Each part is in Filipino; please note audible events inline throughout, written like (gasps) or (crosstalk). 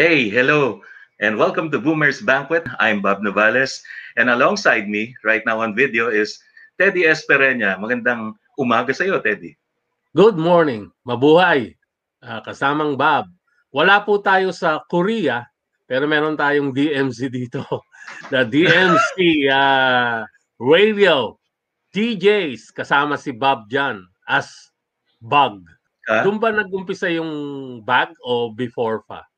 Hey, hello, and welcome to Boomers Banquet. I'm Bob Novales, and alongside me right now on video is Teddy Espereña. Magandang umaga sa iyo, Teddy. Good morning. Mabuhay. Uh, kasamang Bob. Wala po tayo sa Korea, pero meron tayong DMC dito. (laughs) The DMC uh, Radio DJs kasama si Bob Jan as Bug. Ah? Doon ba nag-umpisa yung bag o before pa?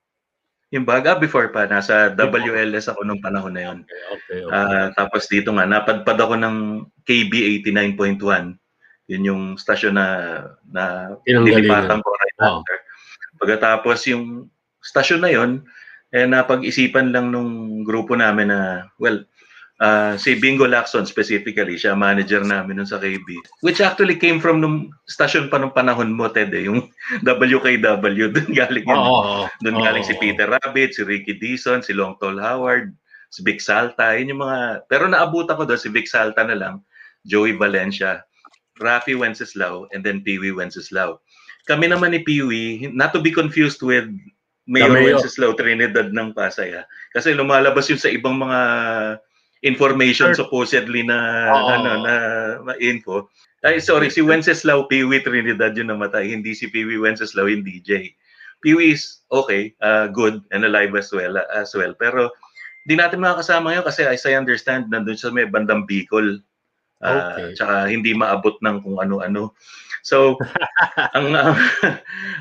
Yung baga before pa, nasa WLS ako nung panahon na yun. Okay, okay. okay. Ah, tapos dito nga, napadpad ako ng KB 89.1. Yun yung stasyon na, na nilipatan ko right Oo. after. Pagkatapos yung stasyon na yun, eh napag-isipan lang nung grupo namin na, well, ah, si Bingo Lacson specifically, siya manager namin nun sa KB. Which actually came from nung stasyon pa nung panahon mo, Ted, eh, yung (laughs) WKW, dun galing yun. Oo, Doon oo, galing si oo. Peter Rabbit, si Ricky Dizon, si Long Tall Howard, si Vic Salta, yun yung mga... Pero naabutan ko doon, si Vic Salta na lang, Joey Valencia, Rafi Wenceslao, and then Peewee Wenceslao. Kami naman ni Peewee, not to be confused with Mayor Mayor. Wenceslao Trinidad ng Pasay. ah. Kasi lumalabas yun sa ibang mga information Sure. supposedly na Oo. ano na na info. Ay sorry, si Wenceslao Peewee Trinidad yung namatay, hindi si Peewee Wenceslao yung DJ. Peewee is okay, uh, good and alive as well as well. Pero di natin makakasama ngayon kasi as I understand nandun sa may bandang Bicol. Uh, Okay. Tsaka hindi maabot ng kung ano-ano. So, (laughs) ang ang,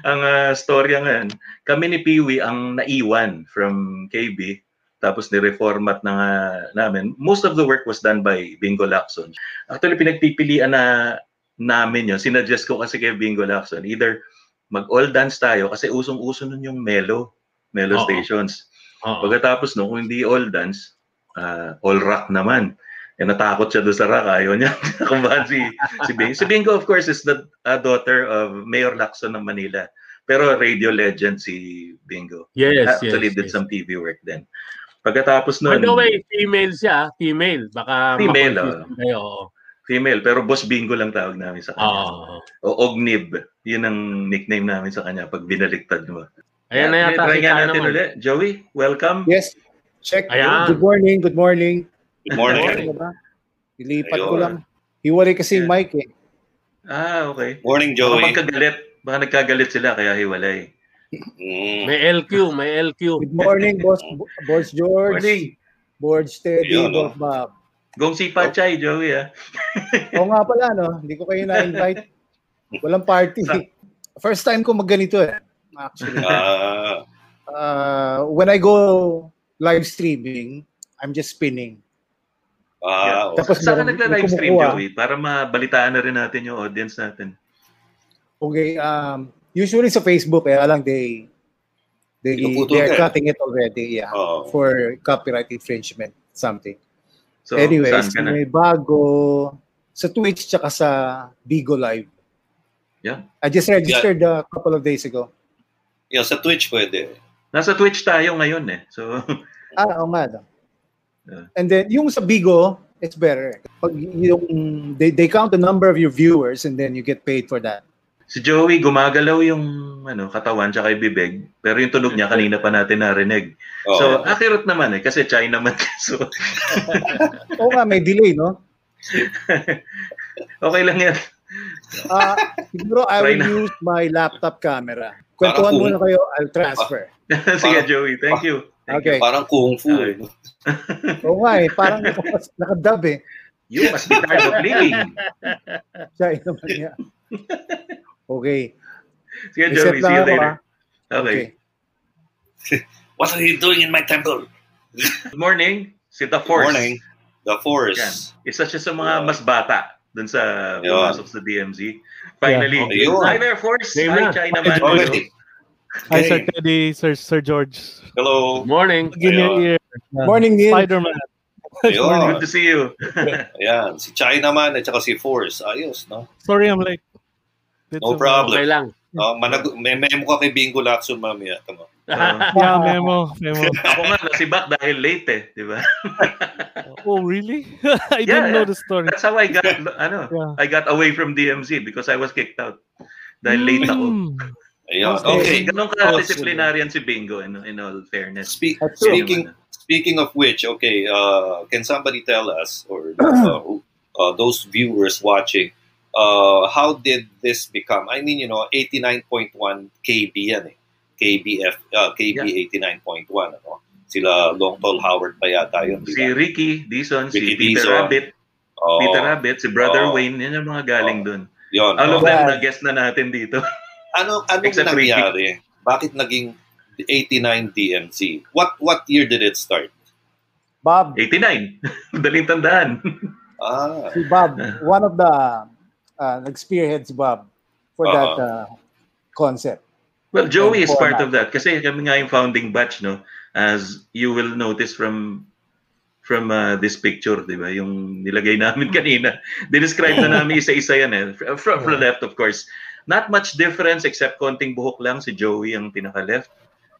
ang uh, storya ngayon, kami ni Peewee ang naiwan from KB tapos ni-reformat na nga namin. Most of the work was done by Bingo Lacson. Actually, pinagpipilian na namin yun. Sinuggest ko kasi kay Bingo Lacson, either mag-all dance tayo kasi usong-uso nun yung Melo, Melo Oo. stations. Oo. Pagkatapos no, kung hindi all dance, ah, all rock naman. Eh, natakot siya doon sa rock. Ayaw niya. (laughs) Kumahan si, si Bingo. Si Bingo, of course, is the uh, daughter of Mayor Lacson ng Manila. Pero radio legend si Bingo. Yes, Actually yes, did yes. some TV work then. Pagkatapos By nun, the way, female siya. Female. Baka Female, ma-confuse kayo. Oo. female, pero Boss Bingo lang tawag namin sa kanya. Oo. O Ognib. Yun ang nickname namin sa kanya pag binaliktad mo. Ayan na yata Try nga natin ulit. Joey, welcome. Yes. Check. Ayan. Good morning. Good morning. Good morning. Ano ba? Ilipat ko lang. Hiwalay kasi yung Yeah. mic eh. Ah, okay. Morning, Baka Joey. magkagalit. Baka nagkagalit sila kaya hiwalay. Mm. May LQ, may LQ. Good morning, boss. Boss George. Morning. Boss Teddy. Ayun, Boss oh. Bob. Gong si Pachay, Joey ah. (laughs) Oo nga pala, no? Hindi ko kayo na-invite. Walang party. First time ko magganito eh. Actually. Ah, Uh, when I go live streaming, I'm just spinning. ah, okay. Tapos Saan ka nagla-live stream. Joey? Para mabalitaan na rin natin yung audience natin. Okay, um, usually sa Facebook, kaya lang they they, they are eh. cutting it already, yeah, Oo. for copyright infringement, something. So, Anyways, na? may bago sa Twitch tsaka sa Bigo Live. Yeah. I just registered a couple of days ago. Yeah, sa Twitch pwede. Nasa Twitch tayo ngayon eh. So, (laughs) Ah, oo nga. no. Yeah. And then, yung sa Bigo, it's better. Pag yung, they, they count the number of your viewers and then you get paid for that. Si Joey gumagalaw yung ano, katawan tsaka yung bibig. Pero yung tunog niya kanina pa natin narinig. Oo. So, accurate naman eh. Kasi China man. (laughs) so, Oo nga, may delay, no? (laughs) okay lang yan. Ah, siguro I Try will na. use my laptop camera. Kwentuhan muna kayo, I'll transfer. (laughs) Sige, Joey. Thank you. Thank Okay. Parang kung fu. Okay. eh. Oo nga eh, parang nakadub eh. You must be tired of living. Siya yun naman niya. Okay. Sige, Joey. See you later. ah. Okay. (laughs) What are you doing in my temple? Good morning. Si The Good Force. morning. The Force. Yan. Isa siya sa mga mas bata dun sa pumasok sa DMZ. Finally. Yeah. Hi there, Force. Name Hi, na. China Hi, man. Joey. Hi, Sir. Teddy, Sir Sir George. Hello. Good morning. Give me Ayun. ear. Morning, Neil. Spider-Man. Ayun. Good to see you. (laughs) Ayan. Si Chinaman at saka si Force. Ayos, no? Sorry, I'm late. Did No problem. Okay lang. Oh, manag- may memo ka kay Bingo Lacson mamaya. Tama. (laughs) Yeah, memo. Memo. Ako nga, nasibak dahil late eh. Di ba? (laughs) Oh, really? (laughs) I Yeah, didn't know the story. That's how I got, ano, Yeah. I got away from DMZ because I was kicked out. Dahil late ako. Mm. Ayun. Okay. Okay. Ganun ka-disciplinarian si Bingo in, in all fairness. Spe- speaking speaking of which, okay, uh, can somebody tell us or uh, uh, those viewers watching, uh, how did this become? I mean, you know, 89.1 KB yan eh. KBF, uh, KB 89.1, ano? Sila Long Tall Howard pa yata yun, Si ba? Ricky Dizon, si Peter Dizon. Rabbit, Oo, Peter Rabbit, si Brother Oo. Wayne, yan yung mga galing Oo. dun. yun. All of them Yeah. na guest na natin dito. (laughs) Ano ano Except nangyari? Bakit naging 89 DMC? What what year did it start? Bob, 89. Madaling (laughs) tandaan. Ah, si Bob, (laughs) one of the uh, nag-spearhead si Bob for that Uh-huh. uh, concept. Well, Joey is part of that kasi kami nga yung founding batch, no? As you will notice from from uh, this picture, di ba? Yung nilagay namin kanina. Dinescribe na namin isa-isa yan eh. From, from the left, of course. Not much difference except konting buhok lang. Si Joey ang pinaka-left.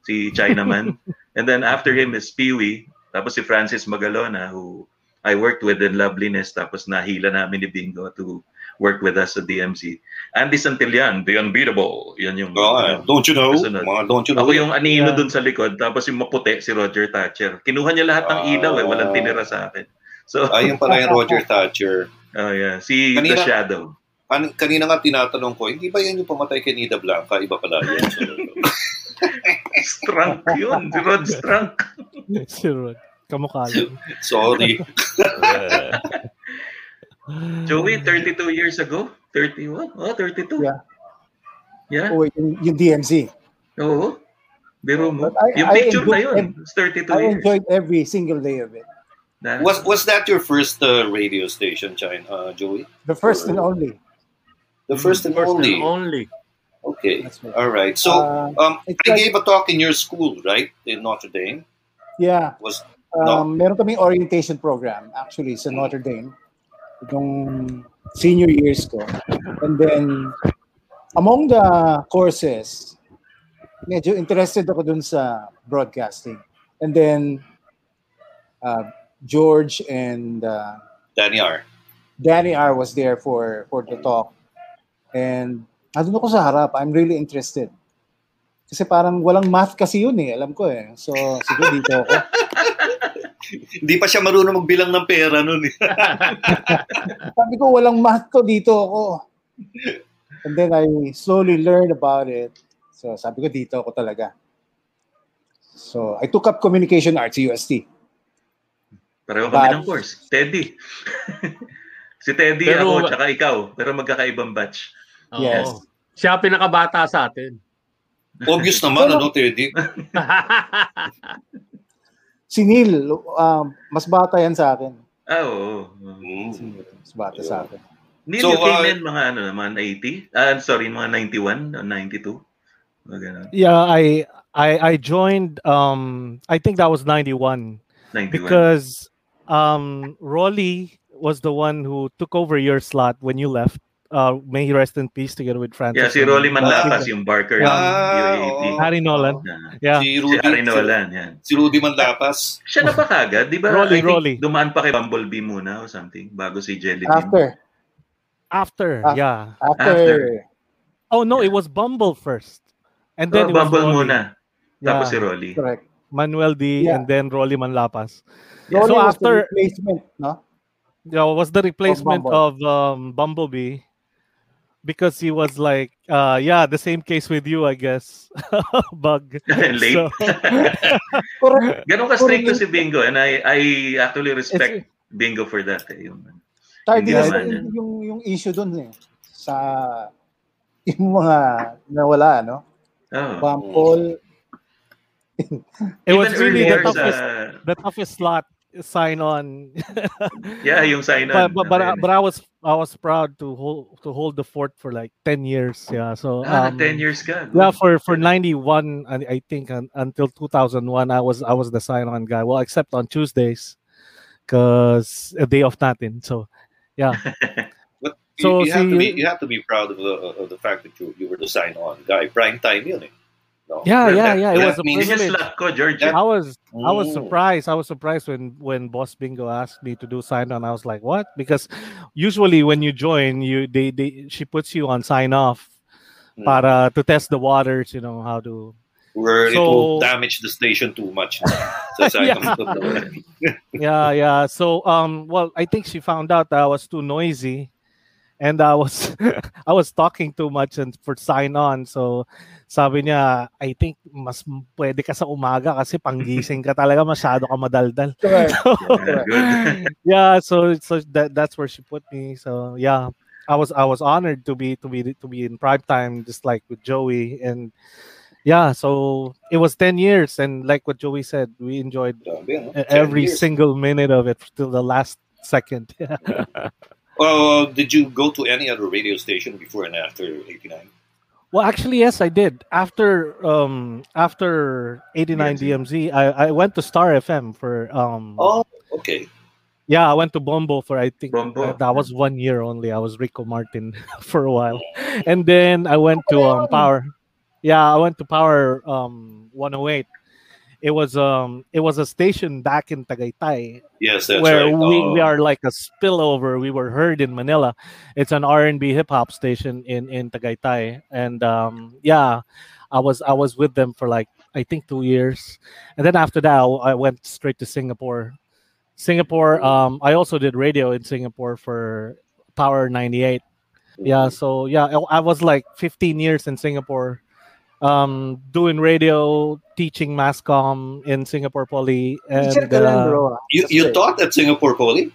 Si Chinaman. (laughs) And then after him is Peewee. Tapos si Francis Magalona who I worked with in Loveliness. Tapos nahila namin ni Bingo to work with us sa DMC. Andy Santillan, the unbeatable. Yan yung... nga. don't you know? Kasunod. Mga don't you know? Ako yung anino Yeah. dun sa likod, tapos yung maputi, si Roger Thatcher. Kinuha niya lahat ng Ah. ilaw eh, walang tinira sa akin. So, Ayun pala yung Roger (laughs) Thatcher. oh yeah, si Kanina- The Shadow. Kan- kanina nga tinatanong ko, hindi ba yan yung pumatay kay Nida Blanca? Iba pala yun. So, (laughs) Strunk yun, si Rod Strunk. (laughs) si Rod. Kamukha lang. sorry. Joey, (gasps) 32 years ago? 31? Oh, 32. Yeah. Yeah, Oh, wait, yung, yung DMC. oo. Biro mo. But I- Yung I picture na enjoyed yun, it's 32 I years. enjoyed every single day of it. Na- Was was that your first uh, radio station, China, uh, Joey? The first and only. The first and First only. and only. Okay. Right. All right. So, Uh, um, I like- gave a talk in your school, right? In Notre Dame. Yeah. Was Um, Meron kaming orientation program actually sa Notre Dame. Itong senior years ko. And then, among the courses, medyo interested ako dun sa broadcasting. And then, uh, George and uh, Danny R. Danny R was there for for the talk. And andun ako sa harap. I'm really interested. Kasi parang walang math kasi yun eh. Alam ko eh. So, siguro dito ako. (laughs) Hindi pa siya marunong magbilang ng pera noon. Eh. (laughs) Sabi ko, walang math to dito ako. And then I slowly learned about it. So sabi ko, dito ako talaga. So I took up communication arts, UST. Pareho kami Bad. ng course. Teddy. (laughs) si Teddy Pero- ako, tsaka ikaw. Pero magkakaibang batch. Oo. Yes. Siya pinakabata sa atin. Obvious naman, ano, Teddy? (laughs) Si Neil, um, mas bata yan sa akin. Ah, oo. Mm. Mas bata sa akin. Neil, So, you came uh, in mga ano, mga 80? Ah, sorry, mga 91 or 92? Mga ganun. Yeah, I I I joined um I think that was 91 91. because um Rolly was the one who took over your slot when you left. Uh may he rest in peace together with Francis. yeah, si Rolly Manlapas, yung Barker ng Ah, UAP. oo. Harry Nolan. Yeah. Yeah. Si Si Harry Nolan, yan. si Rudy Manlapas. Siya na ba kagad? Di ba? Rolly, I think Rolly. dumaan pa kay Bumblebee muna or something bago si Jelly Bean. After, After, Ah. yeah. after, After. Oh no, it was Bumble first. And then Oh, it was Bumble Rolly. muna. Tapos si Rolly. correct. Manuel D Yeah. and then Rolly Manlapas. Rolly So was after- the replacement, no? Yeah, was the replacement Bumble. of um, Bumblebee because he was like, uh, yeah, the same case with you, I guess. (laughs) Bug. (laughs) Late. So- (laughs) Correct. Ganun ka strict to si Bingo and I I actually It's, respect Bingo for that. Eh. Yung, Tardiness Hindi yung, yung, yung issue dun eh. Sa yung mga nawala, no? oh. Bumble, it was really the earlier toughest, sa- the toughest slot sign on. (laughs) yeah, yung sign but on. but, but, I, but I was I was proud to hold to hold the fort for like ten years. Yeah, so ah, um, 10 years ka. Yeah, for for ninety one, I I think un, until two thousand one, I was I was the sign on guy. Well, except on Tuesdays, cause a day of nothing. So, yeah. (laughs) But So, you, you have to be you have to be proud of the of the fact that you you were the sign on guy. Prime time yun eh. No? Yeah, Well, yeah, yeah. It was a means- privilege. ko, George. I was I was Mm. surprised. I was surprised when when Boss Bingo asked me to do sign on. I was like, "What?" Because usually when you join, you they they she puts you on sign off para to test the waters, you know, how to Where it So- will damage the station too much. (laughs) Sa Yeah. (laughs) yeah, yeah. So, um, well, I think she found out that I was too noisy, and I was, (laughs) I was talking too much and for sign on. So, sabi niya, I think mas pwede ka sa umaga kasi panggising ka talaga masyado ka madaldal. (laughs) Correct. Yeah, good. (laughs) yeah, so so that that's where she put me. So yeah, I was I was honored to be to be to be in prime time, just like with Joey, and yeah, so it was ten years, and like what Joey said, we enjoyed Grabe, no? Ten every years. single minute of it till the last second. Uh, did you go to any other radio station before and after 89? well, actually, yes, I did. After um after eighty nine DMZ, I, I went to Star FM for um Oh, okay. yeah, I went to Bombo for I think Bombo. uh, that was one year only. I was Rico Martin (laughs) for a while, and then I went to um Power. Yeah, I went to Power um 108. It was um it was a station back in Tagaytay Yes, that's where right. we, Oh, we are like a spillover. We were heard in Manila. It's an R and B hip hop station in in Tagaytay, and um, yeah, I was I was with them for like I think two years, and then after that I, went straight to Singapore. Singapore. Um, I also did radio in Singapore for Power ninety eight. Yeah, so yeah, I, I was like fifteen years in Singapore. Um, doing radio, teaching mass comm in Singapore Poly, and uh. You, you taught at Singapore Poly?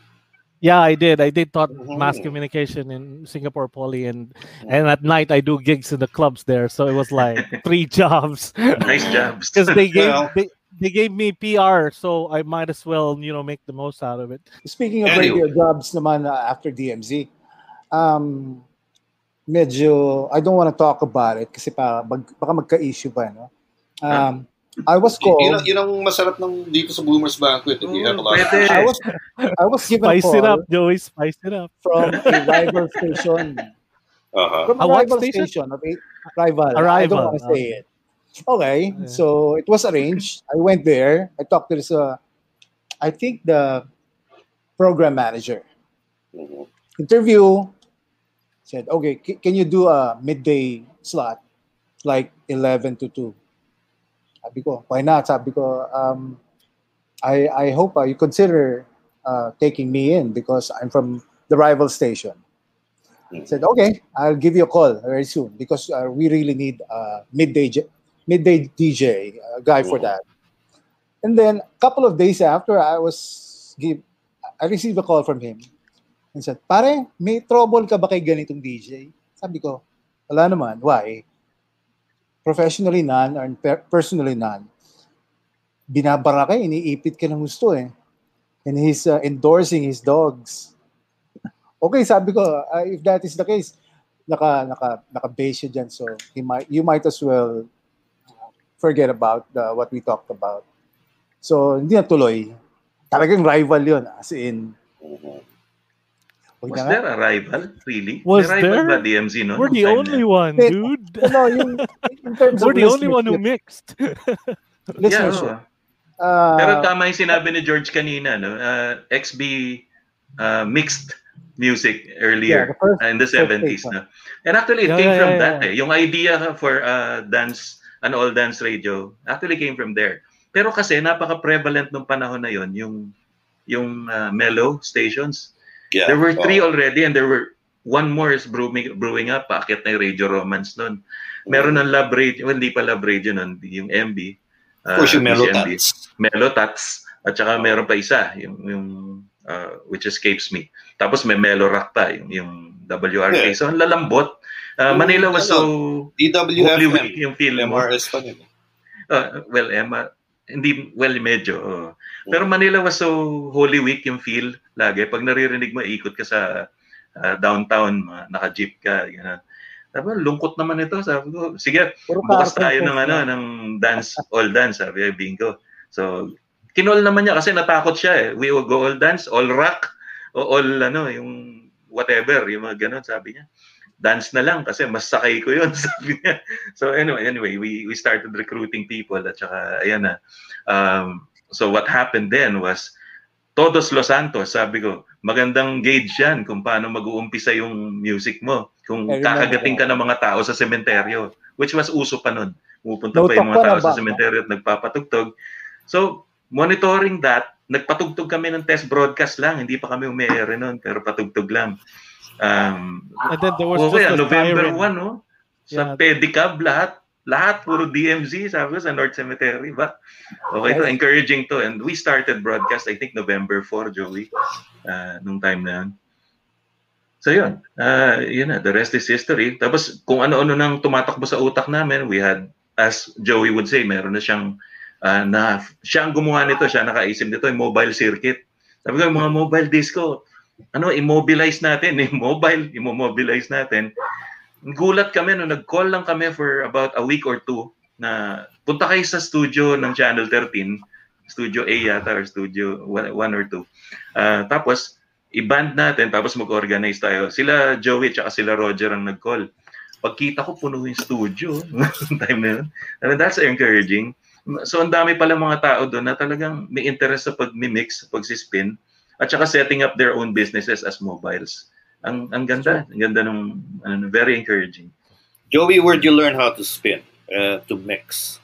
Yeah, I did. I did taught mass Mhm. communication in Singapore Poly, and and at night I do gigs in the clubs there. So it was like (laughs) three jobs Nice jobs. (laughs) because they gave Well- they, they gave me PR, so I might as well you know make the most out of it. Speaking of Anyway. radio jobs naman uh, after DMZ, um, medyo, I don't want to talk about it kasi pa, bag, baka magka-issue pa, no? Um, I was Y- called, Yun, ang- yun ang masarap ng dito sa Boomers Banquet. If you have a lot of I was, I was given a Spice it up, Joey. Spice it up. from a rival station. Uh-huh. From a, A rival station? station? of a rival. A I rival, don't want to say it. Okay, Yeah. so it was arranged. I went there. I talked to this, uh, I think the program manager. Mhm. interview said okay c- can you do a midday slot like 11 to 2 sabi ko why not? Sabi ko um, I, I hope uh, you consider uh, taking me in because I'm from the rival station. Mhm. said okay I'll give you a call very soon because uh, we really need a midday j- midday DJ a guy for that. And then a couple of days after I was give I received a call from him and said, pare, may trouble ka ba kay ganitong DJ? Sabi ko, wala naman. Why? Professionally none or per- personally none. Binabara ka, iniipit ka ng gusto eh. And he's uh, endorsing his dogs. okay, sabi ko, uh, if that is the case, naka, naka, naka-base siya dyan. So, he might, you might as well forget about uh, what we talked about. So, hindi na tuloy. Talagang rival yun. As in, Mhm. Huwag Was na there a rival? Really? Was May rival there? ba DMZ no? We're the only na one, dude. (laughs) no, yung, in terms We're of the only one who mixed. (laughs) Yeah, oo. Uh, Pero tama yung sinabi ni George kanina, no? Uh, XB uh, mixed music yeah, earlier the first, uh, in the first 70s. station. No? And actually, it Yeah, came yeah, from yeah, that yeah. eh. Yung idea for uh, dance, an all dance radio, actually came from there. Pero kasi napaka-prevalent nung panahon na yon yung yung uh, mellow stations. Yeah. There were three Oh. already and there were one more is brewing, brewing up. Paakit na yung Radio Romance nun. Meron ng Love Radio, well, hindi pa Love Radio nun, yung MB. Of course, yung uh, Mellow MB. Tats. Melo Tats at saka meron pa isa yung yung uh, which escapes me. Tapos may Melo Rock pa yung yung WRK. Yeah. So ang lalambot. Uh, Manila was ano, so DWFM. yung feel mo. MRS pa nila. Uh, well, Emma, hindi, well, medyo. oo. Pero Manila was so Holy Week yung feel lagi. Pag naririnig mo, ikot ka sa uh, downtown, naka-jeep ka, gano'n. Sabi, ko, lungkot naman ito. Sabi ko, sige, Puro bukas tayo ng ano ng dance all dance sabi ni Bingo. So kinol naman niya kasi natakot siya eh. We will go all dance, all rock, o all ano yung whatever, yung mga ganun sabi niya. Dance na lang kasi mas sakay ko 'yun (laughs) sabi niya. So anyway, anyway, we we started recruiting people at saka ayan na. Um, so what happened then was Todos Los Santos, sabi ko, magandang gauge yan kung paano mag-uumpisa yung music mo. Kung kakagating ka ng mga tao sa sementeryo, which was uso pa nun. Pupunta No pa yung mga tao sa sementeryo at nagpapatugtog. So, monitoring that, nagpatugtog kami ng test broadcast lang. Hindi pa kami umiere nun, pero patugtog lang. Um, And then there was okay, just the November siren. 1, no? Sa Yeah. pedicab, lahat. Lahat, puro DMZ, sabi ko, sa North Cemetery ba? Okay to, encouraging to. And we started broadcast, I think, November 4, Joey, uh, nung time na yun. So yun, uh, yun na, the rest is history. Tapos kung ano-ano nang tumatakbo sa utak namin, we had, as Joey would say, meron na siyang, uh, na, siya ang gumawa nito, siya nakaisip nito, yung mobile circuit. Sabi ko, yung mga mobile disco, ano, immobilize natin, (laughs) yung mobile, immobilize natin. Gulat kami, no, nag-call lang kami for about a week or two na punta kayo sa studio ng Channel 13, Studio A yata or Studio 1 or 2. Ah, tapos, i-band natin, tapos mag-organize tayo. Sila Joey at sila Roger ang nag-call. Pagkita ko, puno yung studio. (laughs) time na yun. Mean, that's encouraging. So, ang dami pala mga tao doon na talagang may interest sa pag-mix, sa pag-spin, at saka setting up their own businesses as mobiles. Ang ang ganda, ang ganda ng ano, very encouraging. Joey, where'd you learn how to spin, uh, to mix?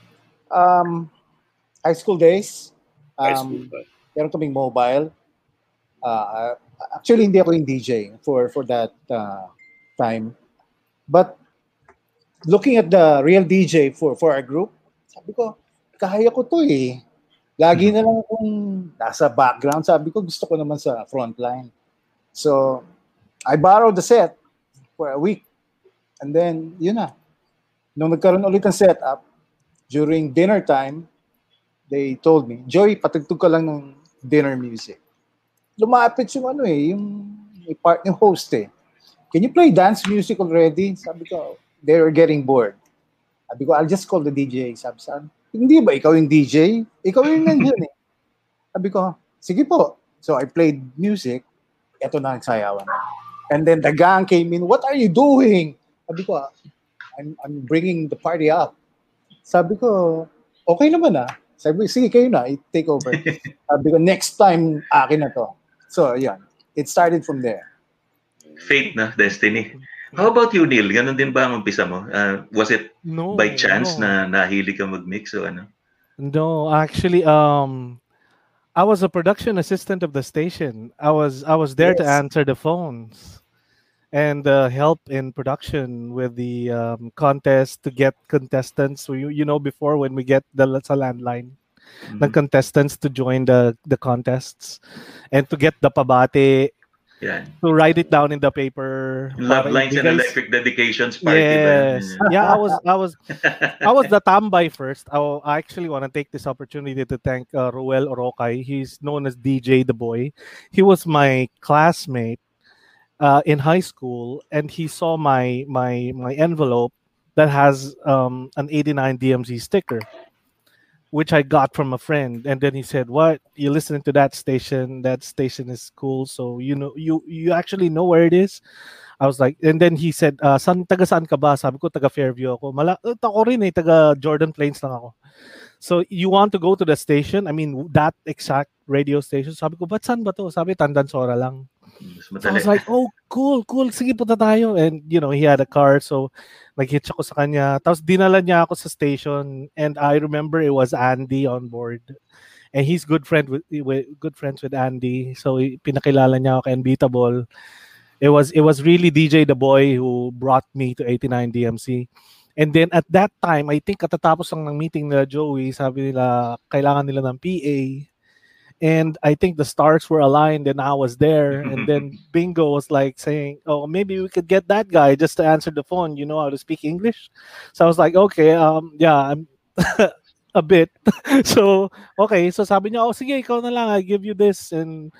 Um, high school days. High school, Um, meron kaming mobile. Uh, actually, hindi ako yung DJ for for that uh, time. But looking at the real DJ for for our group, sabi ko, kaya ko to eh. Lagi na lang akong nasa background. Sabi ko, gusto ko naman sa frontline. So, I borrowed the set for a week. And then, yun na. Nung nagkaroon ulit ng setup, during dinner time, they told me, Joey, patugtog ka lang ng dinner music. Lumapit yung ano eh, yung may part ng host eh. Can you play dance music already? Sabi ko, they were getting bored. Sabi ko, I'll just call the DJ. Sabi sa akin, hindi ba ikaw yung DJ? Ikaw yung nandiyan eh. (laughs) Sabi ko, sige po. So I played music. Ito na ang sayawan. And then the gang came in, what are you doing? Sabi ko, I'm, I'm bringing the party up. Sabi ko, okay naman ah. Sabi ko, sige kayo na, i-take over. (laughs) Sabi ko, next time, akin na to. So, yan. It started from there. Fate na, destiny. How about you, Neil? Ganon din ba ang umpisa mo? Uh, was it No. by chance no. na nahili ka mag-mix o ano? No, actually, um, I was a production assistant of the station. I was I was there to answer the phones and uh, help in production with the um, contest to get contestants. So you you know before when we get the sa landline, the Mhm. contestants to join the the contests and to get the pabate Yan. to write it down in the paper. Love lines and electric dedications party. Yes. Yeah, I was I was I was the (laughs) tambay first. I, I actually want to take this opportunity to thank uh, Ruel Orokay. He's known as DJ the Boy. He was my classmate uh, in high school, and he saw my my my envelope that has um, an 89 DMZ sticker, which I got from a friend. And then he said, "What You're listening to that station? That station is cool. So you know you you actually know where it is." I was like, and then he said, uh, san, taga saan ka ba? Sabi ko, taga Fairview ako. Mala, uh, ako rin eh, taga Jordan Plains lang ako. So, you want to go to the station? I mean, that exact radio station. Sabi ko, ba't saan ba to? Sabi, Tandansora lang. So I was like, oh, cool, cool. Sige, punta tayo. And, you know, he had a car. So, nag-hitch ako sa kanya. Tapos, dinala niya ako sa station. And I remember it was Andy on board. And he's good friend with, with good friends with Andy. So, pinakilala niya ako kay Unbeatable. It was it was really DJ the boy who brought me to 89 DMC. And then at that time, I think katatapos lang ng meeting nila Joey, sabi nila kailangan nila ng PA. And I think the stars were aligned and I was there. And then Bingo was like saying, Oh, maybe we could get that guy just to answer the phone. You know how to speak English? So I was like, Okay, um, yeah, I'm (laughs) a bit. (laughs) so, okay. So sabi niya, Oh, sige, ikaw na lang. I give you this. And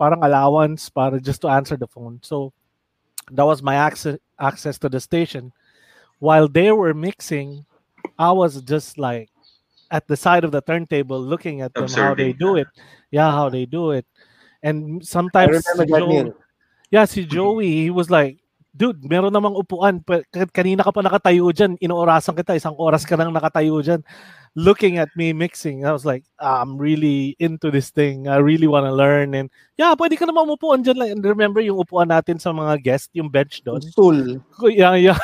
parang allowance para just to answer the phone. So that was my access access to the station. While they were mixing, I was just like at the side of the turntable looking at them how they do it. Yeah, how they do it. And I sometimes remember si that, Joe- yeah, see Joey, he was like dude, meron namang upuan. Kanina ka pa nakatayo dyan. Inoorasan kita. Isang oras ka nang nakatayo dyan. Looking at me mixing. I was like, ah, I'm really into this thing. I really want to learn. And yeah, pwede ka naman umupuan dyan. And remember yung upuan natin sa mga guest, yung bench doon? Stool. Yeah, yeah.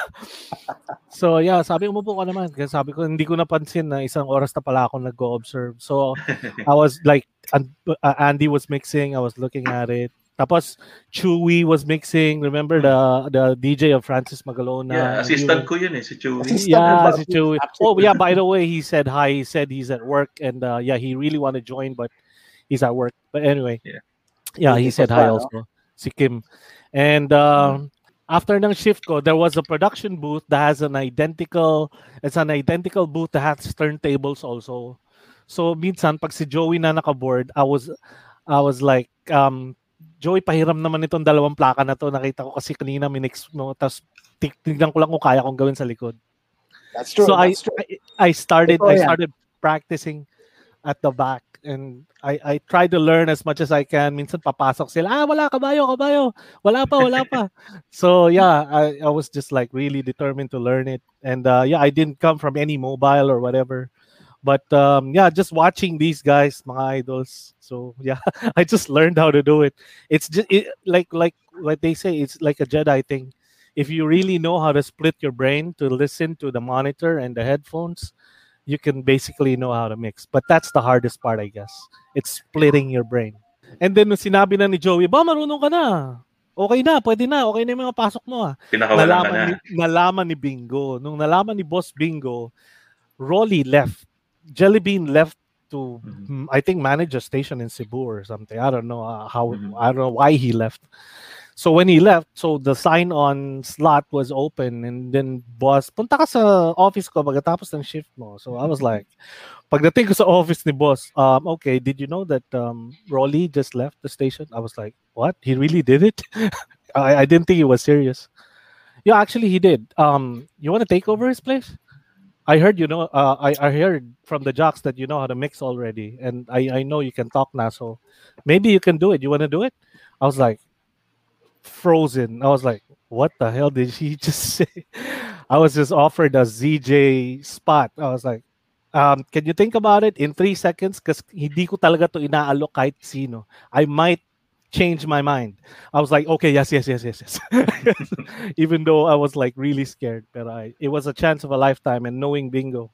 so yeah, sabi umupo ka naman. Kaya sabi ko, hindi ko napansin na isang oras na pala ako nag-observe. So I was like, uh, Andy was mixing. I was looking at it. Tapos Chewy was mixing. Remember the the DJ of Francis Magalona? Yeah, assistant ko yun eh, si Chewy. Yeah, si Chewy. Oh yeah, by the way, he said hi. He said he's at work and uh, yeah, he really want to join but he's at work. But anyway. Yeah. Yeah, he said hi also. Si Kim. And um, after ng shift ko, there was a production booth that has an identical it's an identical booth that has turntables also. So minsan pag si Joey na naka-board, I was I was like um Joey, pahiram naman itong dalawang plaka na to. Nakita ko kasi kanina minix mo. Tapos tignan ko lang kung kaya kong gawin sa likod. That's true. So that's I, true. I I started Ito I yan. started practicing at the back and I I tried to learn as much as I can. Minsan papasok sila, ah wala kabayo, kabayo. Wala pa, wala pa. (laughs) so yeah, I I was just like really determined to learn it. And uh yeah, I didn't come from any mobile or whatever. But um yeah, just watching these guys, my idols. So (laughs) yeah, I just learned how to do it. It's just it, like like what they say, it's like a Jedi thing. If you really know how to split your brain to listen to the monitor and the headphones, you can basically know how to mix. But that's the hardest part, I guess. It's splitting your brain. And then nung sinabi na ni Joey, ba marunong ka na. Okay na, pwede na. Okay na yung mga pasok mo ah. Nalaman na. ni, nalaman ni Bingo. Nung nalaman ni Boss Bingo, Rolly left. Jellybean left to, Mhm. mm, I think, manage a station in Cebu or something. I don't know uh, how, Mhm. I don't know why he left. So when he left, so the sign-on slot was open and then boss, punta ka sa office ko pagkatapos ng shift mo. So I was like, pagdating ko sa office ni boss, um, okay, did you know that um, Rolly just left the station? I was like, what? He really did it? (laughs) I, I didn't think he was serious. Yeah, actually he did. Um, you want to take over his place? I heard you know. Uh, I I heard from the jocks that you know how to mix already, and I I know you can talk now. So maybe you can do it. You want to do it? I was like frozen. I was like, what the hell did he (laughs) just say? I was just offered a ZJ spot. I was like, um, can you think about it in three seconds? Because hindi ko talaga to inaalok kahit sino. I might change my mind. I was like, okay, yes, yes, yes, yes, yes. (laughs) Even though I was like really scared, but I it was a chance of a lifetime. And knowing Bingo,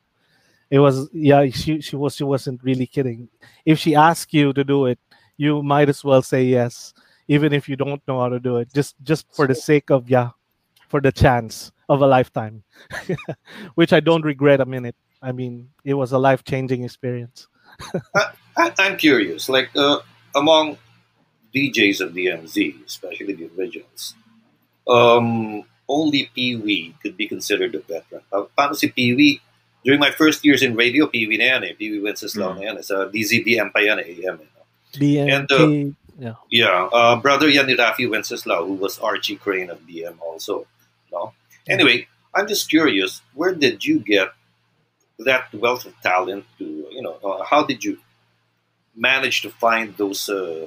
it was yeah, she she was she wasn't really kidding. If she asked you to do it, you might as well say yes, even if you don't know how to do it. Just just for the sake of yeah, for the chance of a lifetime, (laughs) which I don't regret a minute. I mean, it was a life changing experience. (laughs) I, I'm curious, like uh, among DJs of DMZ, especially the originals, um, only Pee Wee could be considered a veteran. Uh, paano si Pee Wee? During my first years in radio, Pee Wee na yan eh. Pee Wee Wenceslao Mm. na yan. eh. Sa DZBM pa yan eh. AM, eh. BNK, And, uh, yeah. Yeah, uh, brother yan ni Rafi Wenceslao, who was Archie Crane of DM also. No? Anyway, I'm just curious, where did you get that wealth of talent to, you know, uh, how did you manage to find those uh,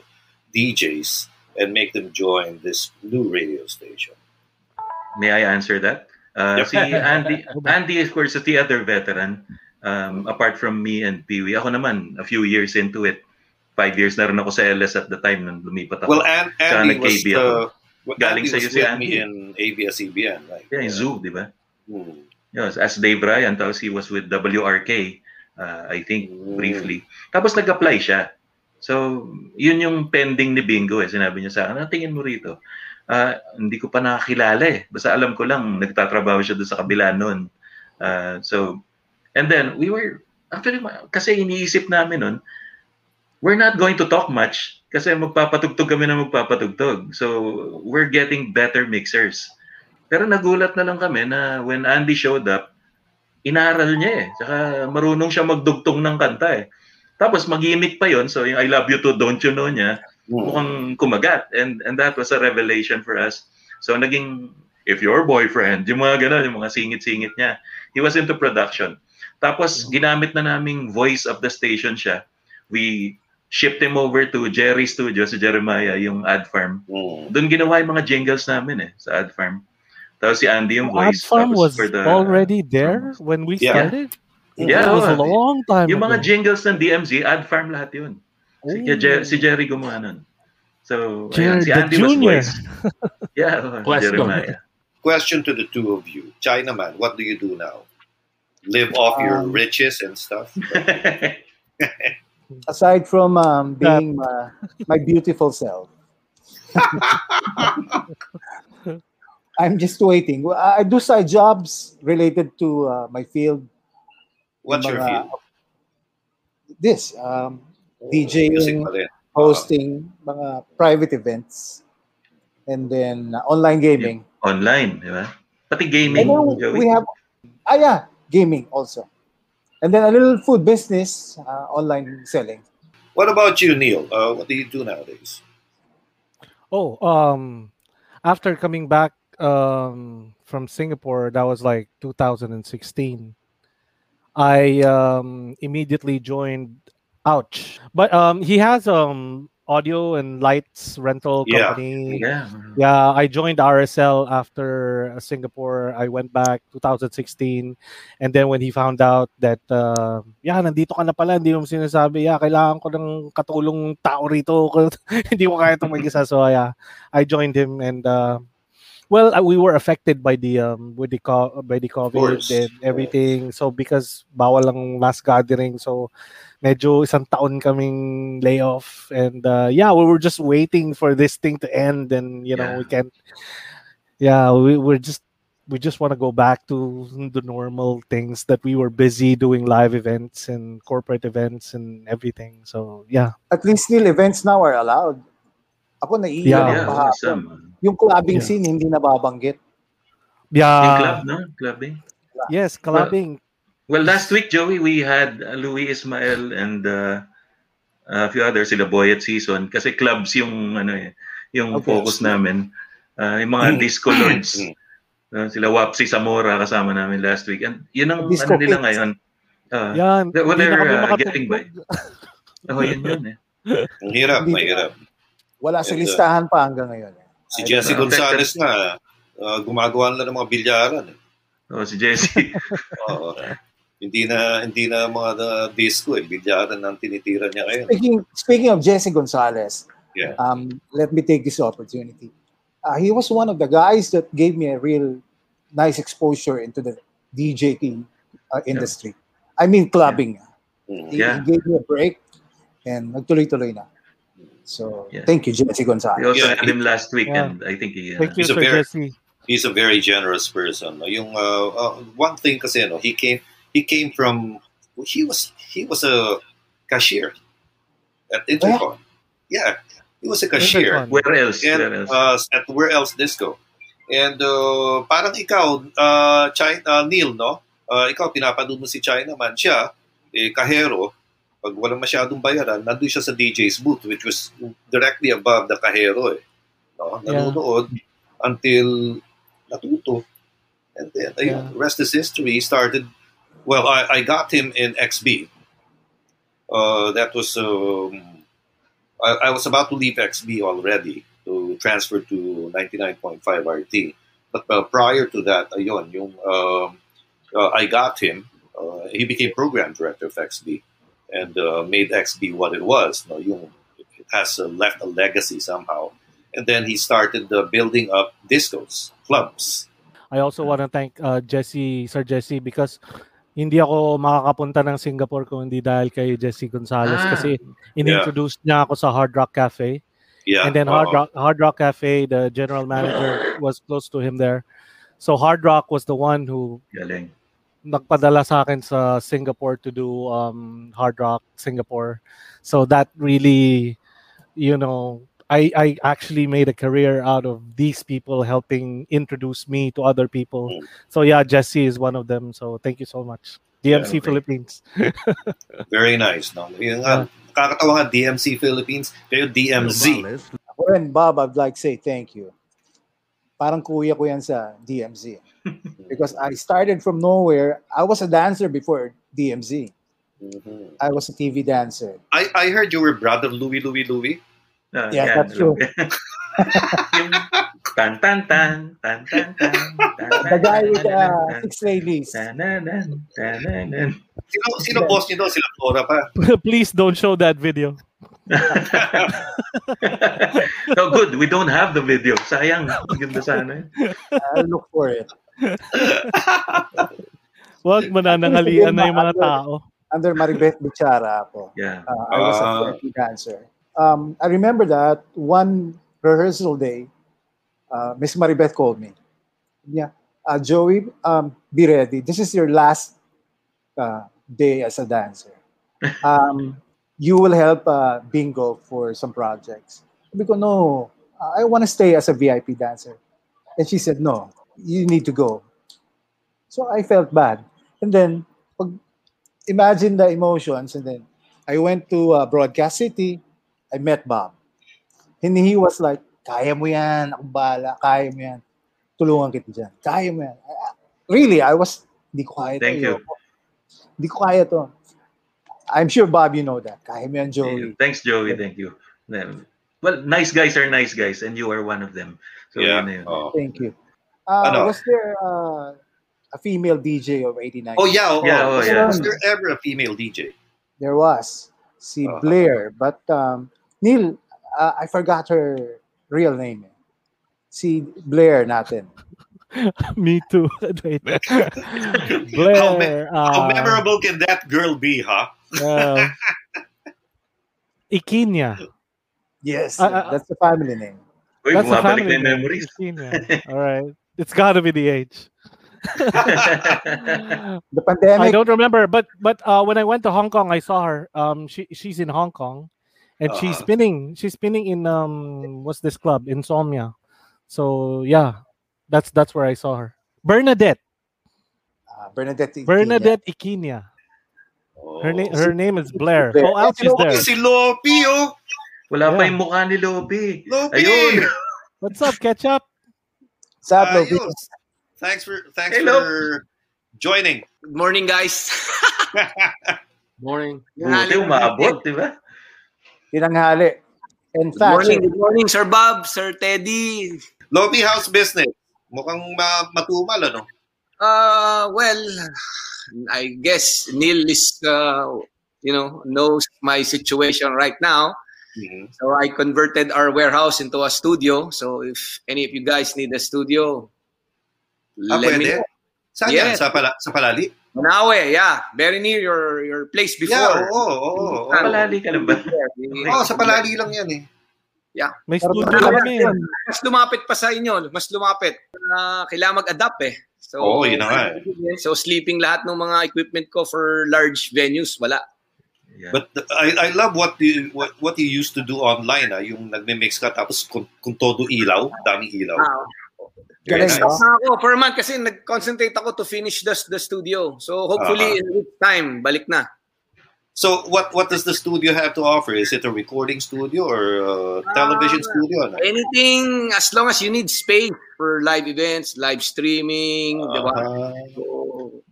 DJs and make them join this new radio station? May I answer that? Uh. Si Andy, (laughs) Andy of course is the other veteran. Um, apart from me and Peewee, ako naman a few years into it. Five years na rin ako sa LS at the time nung lumipat ako. Well, and Andy was, uh, well, Galing Andy was si with Andy. me in ABS-CBN, right? yeah, in Zoo, di ba? Hmm. Yes, as Dave Ryan, tapos he was with WRK, uh, I think, Mm. briefly. Tapos nag-apply siya. So, yun yung pending ni Bingo eh. Sinabi niya sa akin, "Ano tingin mo rito? Ah, hindi ko pa nakakilala eh. Basta alam ko lang, nagtatrabaho siya doon sa kabila noon. Ah, so, and then, we were, actually, kasi iniisip namin noon, we're not going to talk much kasi magpapatugtog kami na magpapatugtog. So, we're getting better mixers. Pero nagulat na lang kami na when Andy showed up, inaral niya eh. Tsaka marunong siya magdugtong ng kanta eh. Tapos mag-gimmick pa yon So yung I love you too, don't you know niya, Hmm. mukhang kumagat. And and that was a revelation for us. So naging, if your boyfriend, yung mga gano'n, yung mga singit-singit niya. He was into production. Tapos ginamit na naming voice of the station siya. We shipped him over to Jerry Studio, si Jeremiah, yung ad farm. Hmm. Doon ginawa yung mga jingles namin eh, sa ad farm. Tapos si Andy yung Ad voice. Farm tapos was for the, already there when we Yeah. started. Yeah, it was a long time Yung mga ago. jingles ng DMZ, Ad Farm lahat yun. Si, Oh. Jer- si Jerry gumawa nun. So, Jer- ayan, si the Andy was junior. voice. (laughs) Yeah, oh, Question. Jeremiah. Question to the two of you. Chinaman, what do you do now? Live off your Um, riches and stuff? (laughs) Aside from um, being my, my beautiful self, (laughs) I'm just waiting. I I do side jobs related to uh, my field. What's your Mga- field? This, um, DJing, pa rin. hosting, mga private events, and then uh, online gaming. Online, di ba? Pati And gaming, then we have, ah yeah, gaming also. And then a little food business, uh, online selling. What about you, Neil? Uh, what do you do nowadays? Oh, um, after coming back um from Singapore, that was like 2016. I um immediately joined Ouch, but um he has um audio and lights rental company. Yeah. Yeah, Yeah, I joined RSL after uh, Singapore. I went back 2016. And then when he found out that, uh, yeah, nandito ka na pala, hindi mo sinasabi, yeah, kailangan ko ng katulong tao rito. (laughs) hindi mo kaya itong mag-isa. So, yeah, I joined him and, uh, well, uh, we were affected by the um with the co- by the COVID and everything. So because bawal lang mass gathering, so medyo isang taon kaming layoff and uh, yeah we were just waiting for this thing to end and you know Yeah. we can't yeah we we're just we just want to go back to the normal things that we were busy doing live events and corporate events and everything so yeah At least still events now are allowed. Ako naiiyak Yeah. yeah. Yeah, kahapon. awesome. Yung clubbing Yeah. scene hindi nababanggit. Yung yeah club, no? Clubbing. yes clubbing Well, last week, Joey, we had uh, Louis Ismael and uh, a few others, sila Boy at Season. Kasi clubs yung, ano eh, yung Okay. focus namin. Uh, yung mga Mm. disco lords. Mm. Uh, sila Wapsi Zamora kasama namin last week. And yun ang Disco ano nila Kids. ngayon. Uh, yeah well, they're, uh, getting by. (laughs) Oh, yun yun eh. Ang hirap, mahirap. Wala sa listahan pa hanggang ngayon. Si Jesse Gonzalez nga, uh, gumagawa na ng mga bilyaran. Eh. Oh, si Jesse. (laughs) Oo. hindi na hindi na mga uh, disco eh, bilyaran ang tinitira niya ngayon. Speaking speaking of Jesse Gonzalez, Yeah. um, let me take this opportunity. Uh, he was one of the guys that gave me a real nice exposure into the DJing uh, industry. I mean clubbing. Mm. He, Yeah. he gave me a break and nagtuloy-tuloy na. So, Yeah. thank you, Jesse We Gonzalez. also Yeah, had him last week Yeah. and I think he... uh, thank you He's a sir very- Jesse He's a very generous person. no? Yung uh, uh, one thing kasi no, he came he came from he was he was a cashier at Intercon. Yeah, he was a cashier. Intercon. Where else? and Where else? uh, at where else disco. And uh, parang ikaw, uh, China, uh, Neil, no? Uh, ikaw, pinapanood mo si Chinaman. Siya, eh, kahero, pag walang masyadong bayaran, nandun siya sa DJ's booth, which was directly above the kahero. Eh. No? Yeah. Until natuto. And then, ayun, Yeah. rest is history. He started, well, I, I got him in XB. Uh, that was, um, I, I was about to leave XB already to transfer to 99.5 RT. But uh, prior to that, ayun, yung, um, uh, I got him. Uh, he became program director of XB and uh, made be what it was. No, yung, it has uh, left a legacy somehow. And then he started uh, building up discos, clubs. I also want to thank uh, Jesse, Sir Jesse, because hindi ako makakapunta ng Singapore kung hindi dahil kay Jesse Gonzalez Ah. kasi in-introduce niya ako sa Hard Rock Cafe. Yeah. and then Hard Rock, Hard Rock Cafe, the general manager (laughs) was close to him there. So Hard Rock was the one who Galing. Nagpadala sa akin sa Singapore to do um, Hard Rock Singapore. So that really, you know, I, I actually made a career out of these people helping introduce me to other people. Mm. So yeah, Jesse is one of them. So thank you so much. DMC Yeah, okay. Philippines. (laughs) Very nice. No? Yung, nga, nakakatawa nga, DMC Philippines, kayo DMZ. Ako rin, Bob, I'd like to say thank you. Parang kuya ko yan sa DMZ. Because I started from nowhere. I was a dancer before DMZ. Mhm. I was a TV dancer. I, I heard you were brother Louie Louie Louie. Ah, Yeah, yan. that's true. yung Tan tan tan tan tan tan. The guy with uh, six ladies. Sino, sino boss niyo doon? Sila Flora pa. Please don't show that video. no, good. We don't have the video. Sayang. Ang Ganda sana. I'll look for it. Wag mananangalian na yung mga tao. Under Maribeth Bichara ako. Yeah. Uh, I was a VIP dancer. Um, I remember that one rehearsal day, uh, Miss Maribeth called me. Yeah, uh, Joey, um, be ready. This is your last uh, day as a dancer. (laughs) Um, you will help uh, Bingo for some projects. Because no, I want to stay as a VIP dancer. And she said, no, you need to go. So I felt bad. And then, pag, imagine the emotions. And then I went to uh, Broadcast City. I met Bob. And he was like, kaya mo yan, ako bahala, kaya mo yan. Tulungan kita dyan. Kaya mo yan. Really, I was, hindi ko kaya to. Thank you. ayoko. Hindi ko kaya to. I'm sure, Bob, you know that. Kaya mo yan, Joey. Thanks, Joey. Thank you. Well, nice guys are nice guys, and you are one of them. So, Yeah. yun yun. Oh. Thank you. Uh, Ano? Was there uh, a female DJ of 89? Oh yeah, oh, Yeah, oh, was, yeah. was there ever a female DJ? There was. Si Uh-huh. Blair. But um, Neil, uh, I forgot her real name. eh. Si Blair natin. (laughs) Me too. (laughs) Wait. (laughs) How, me- Blair. how uh, memorable can that girl be, huh? uh, Ikinya. Yes, Uh, uh, that's the family name. Uy, That's the family name. memories. Ikinya. All right. It's got to be the age. (laughs) The pandemic. I don't remember, but but uh, when I went to Hong Kong, I saw her. Um, she she's in Hong Kong, and she's Uh-huh. spinning. She's spinning in um, what's this club? Insomnia. So yeah, that's that's where I saw her. Bernadette. uh, Bernadette. Iquilla. Bernadette Ikinya. Her name her name is Blair. Blair. Who else is Oh, there? si Lopi, oh! Wala pa yung mukha ni Lopi. Lopi! Ayun. What's up, Ketchup? Sap, Lopi. Ayos. Thanks for thanks Hello. for joining. Good morning, guys. (laughs) Morning. Buti umabot, di ba? Tinanghali. In Good fact, morning, good morning, Sir Bob, Sir Teddy. Lobby House Business. Mukhang ma- matumal, ano? Uh, well, I guess Neil is, uh, you know, knows my situation right now. Mhm. So I converted our warehouse into a studio. So if any of you guys need a studio, Ah, let me pwede? know. Saan Yes. yan? Sa, pala, sa Palali? Manawe, yeah, very near your your place Yeah, before. oo, oo, oo. Palali ka lang ba? (laughs) Oo, sa Palali lang yan eh. May Pero studio kami. Mas lumapit pa sa inyo, mas lumapit. Uh, kailangan mag-adapt eh. So, Oo, yun na nga eh. So sleeping lahat ng mga equipment ko for large venues, wala. Yeah. But the- I I love what you what, what you used to do online ah, yung nagme-mix ka tapos kung, kung todo ilaw, daming ilaw. Ah, Very Galing, nice. no? na ako per month kasi nag-concentrate ako to finish the, the studio. So hopefully Ah. in a week's time, balik na. So what what does the studio have to offer? Is it a recording studio or a television Ah, studio? Ano? Anything, as long as you need space for live events, live streaming, di ba? Ah, So,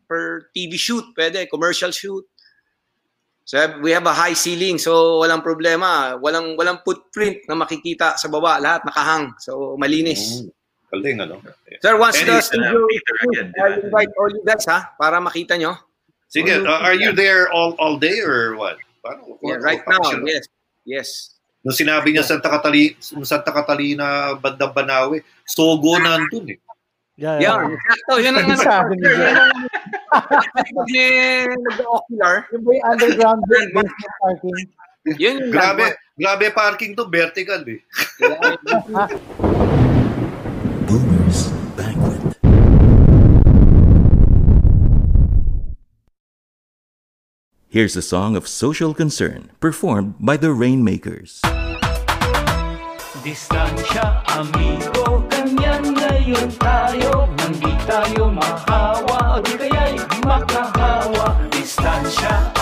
per TV shoot, pwede, commercial shoot. So we have a high ceiling, so walang problema. Walang walang footprint na makikita sa baba, lahat nakahang. So malinis. mm, galing ano. Sir, once Anyway, the studio, Peter again, di ba? I'll invite all you guys ha, para makita nyo. Sige, uh, are you there all all day or what? Paano? Yeah, right now, yes. Yes. Nung sinabi niya Santa Catalina, Santa Catalina, bandang Banawe, Sogo nandun eh. Yeah, Yeah, yeah. exacto. Yun ang (laughs) ano. Nag-ocular, Yung ba yung underground (laughs) basement parking? yun yung Grabe, grabe parking to, vertical eh. (laughs) Boomers Banquet. Here's a song of social concern performed by the Rainmakers. Distansya, amigo, ganyan ngayon tayo Nang di tayo mahawa, o di makahawa Shot.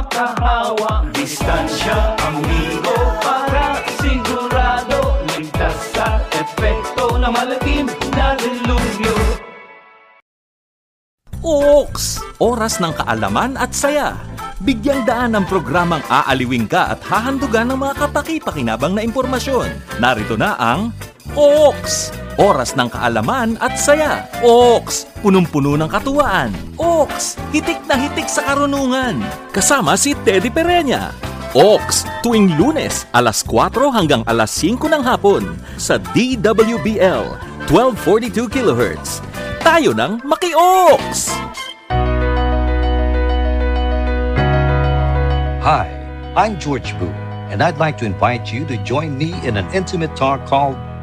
Makahawa Distansya, amigo, para sigurado Ligtas sa epekto ng malalim na dilubyo Ooks! Oras ng kaalaman at saya. Bigyang daan ng programang aaliwing ka at hahandugan ng mga kapaki-pakinabang na impormasyon. Narito na ang Ooks! Oras ng kaalaman at saya. Ooks! Punong-puno ng katuwaan. Ooks! Hitik na hitik sa karunungan. Kasama si Teddy Pereña. Oaks, tuwing lunes, alas 4 hanggang alas 5 ng hapon sa DWBL, 1242 kHz. Tayo ng Maki-Oaks! Hi, I'm George Boo, and I'd like to invite you to join me in an intimate talk called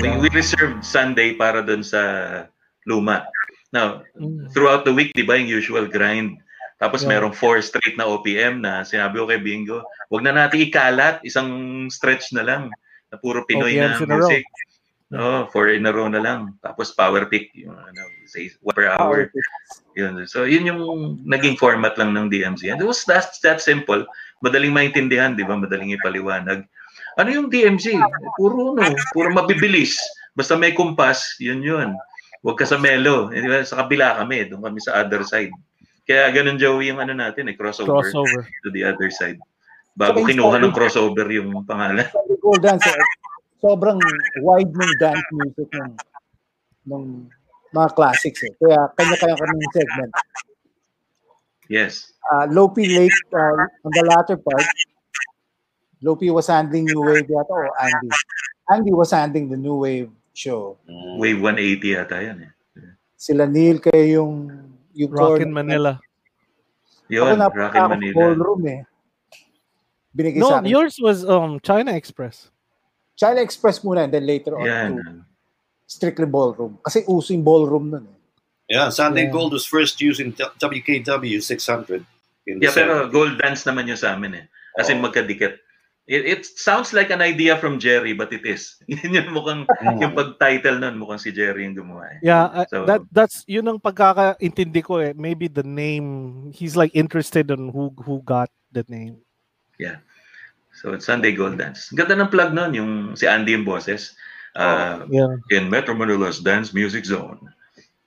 We, we reserved Sunday para dun sa luma. Now, throughout the week, di ba, yung usual grind. Tapos Yeah. merong four straight na OPM na sinabi ko kay Bingo, wag na natin ikalat, isang stretch na lang. Na puro Pinoy na OPMs in a row. music. Oo, four in a row na lang. Tapos power pick, yung ano, say, one per hour. Yun. So, yun yung naging format lang ng DMZ. And it was that, that simple. Madaling maintindihan, di ba? Madaling ipaliwanag. Ano yung DMZ? Puro, no, puro mabibilis. Basta may kumpas, yun yun. Huwag ka sa melo. Eh? Sa kabila kami, doon kami sa other side. Kaya ganun, Joey, yung ano natin, eh, crossover, Crossover. to the other side. Bago So, kinuha ng crossover yung pangalan. Ko, dance, eh, sobrang wide ng dance music ng, ng mga classics eh. Kaya kanya-kanya kaming segment. Yes. Uh, Lopi late uh, on the latter part, Lopi was handling New Wave yata o Andy. Andy was handling the New Wave show. Wave 180 yata yan eh. Sila Neil kayo yung yung Rock in core- Manila. Ako Yun, na Rock in Manila. ballroom eh. Binigay No, sa akin. yours was um China Express. China Express muna and then later on Yan. to strictly ballroom. Kasi uso yung ballroom nun eh. Yeah, Sunday Yeah. Gold was first used in WKW 600. In Yeah, pero 70s. gold dance naman yun sa amin eh. As in Oh. magkadikit. It, it sounds like an idea from Jerry, but it is. (laughs) Yun yung mukhang, Mm. yung pag-title nun, mukhang si Jerry yung gumawa eh. Yeah, uh, So- that that's yun ang pagkakaintindi ko eh. Maybe the name he's like interested in who who got the name. So, it's Sunday Gold Dance. Ganda ng plug nun, yung si Andy yung boses. Uh, Yeah. In Metro Manila's Dance Music Zone,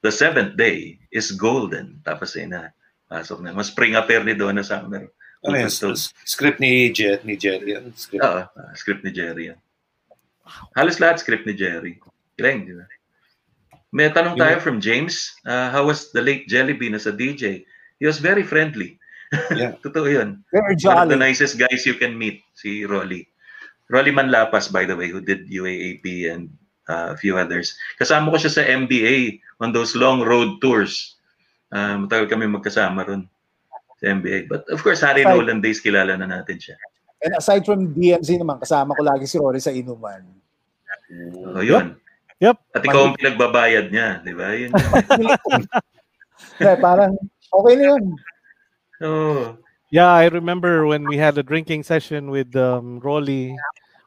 the seventh day is golden. Tapos eh na, pasok na. Mas spring affair ni Donna Summer. Ano yan? S- Script ni, Jet, ni Jerry. yan. Script. Oo, ah, script ni Jerry yan. Halos lahat script ni Jerry. Galing, di ba? May tanong tayo from James. Uh, how was the late Jelly Bean as a DJ? He was very friendly. Yeah. (laughs) Totoo yun. Very One of the jolly. nicest guys you can meet, si Rolly. Rolly Manlapas, by the way, who did UAAP and uh, a few others. Kasama ko siya sa MBA on those long road tours. Uh, matagal kami magkasama ron sa MBA. But of course, Harry Right. Nolan days, kilala na natin siya. And aside from DMZ naman, kasama ko lagi si Rory sa inuman. O yun. Yep. At ikaw ang pinagbabayad niya, di ba? Yun. (laughs) Kaya parang okay na yun. Oh, Yeah, I remember when we had a drinking session with um, Rolly,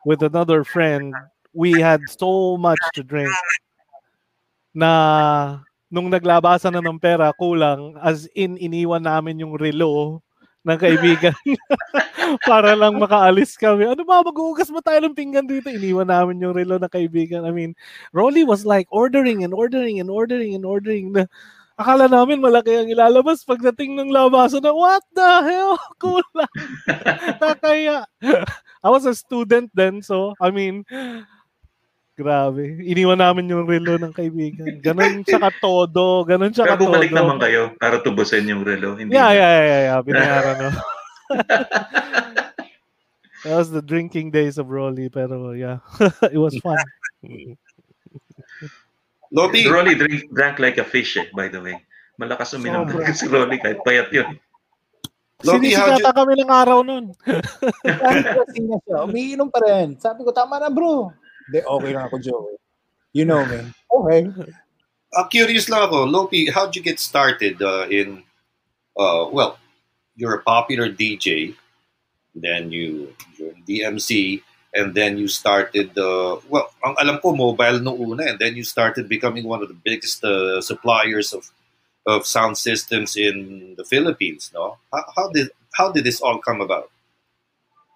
with another friend. We had so much to drink na nung naglabasan na ng pera, kulang. As in, iniwan namin yung relo ng kaibigan (laughs) para lang makaalis kami. Ano ba, mag-uugas mo tayo ng pinggan dito? Iniwan namin yung relo ng kaibigan. I mean, Rolly was like ordering and ordering and ordering and ordering. Na, Akala namin malaki ang ilalabas pagdating ng labasan na, what the hell? (laughs) Kulang. (laughs) Nakaya. I was a student then, so, I mean, grabe. Iniwan namin yung relo ng kaibigan. Ganon siya katodo. Ganon siya Pero katodo. bumalik naman kayo para tubusin yung relo. Hindi Yeah, yeah, yeah, yeah. Binayaran (laughs) no. That was the drinking days of Rolly, pero yeah, (laughs) it was fun. Lopi, Si Rolly drink, drank like a fish eh, by the way. Malakas uminom Sobra. talaga (laughs) si Rolly kahit payat yun. Lopi, how'd you, Sinisikata kami ng araw nun. Kasi siya, umiinom pa rin. Sabi ko, tama na bro. Hindi, okay lang ako, Joey. You know me. Okay. uh, curious lang ako, Lopi, how'd you get started uh, in, uh, well, you're a popular DJ, then you joined DMC, and then you started, uh, well, ang alam ko, mobile no una, and then you started becoming one of the biggest uh, suppliers of of sound systems in the Philippines, no? How, how did how did this all come about?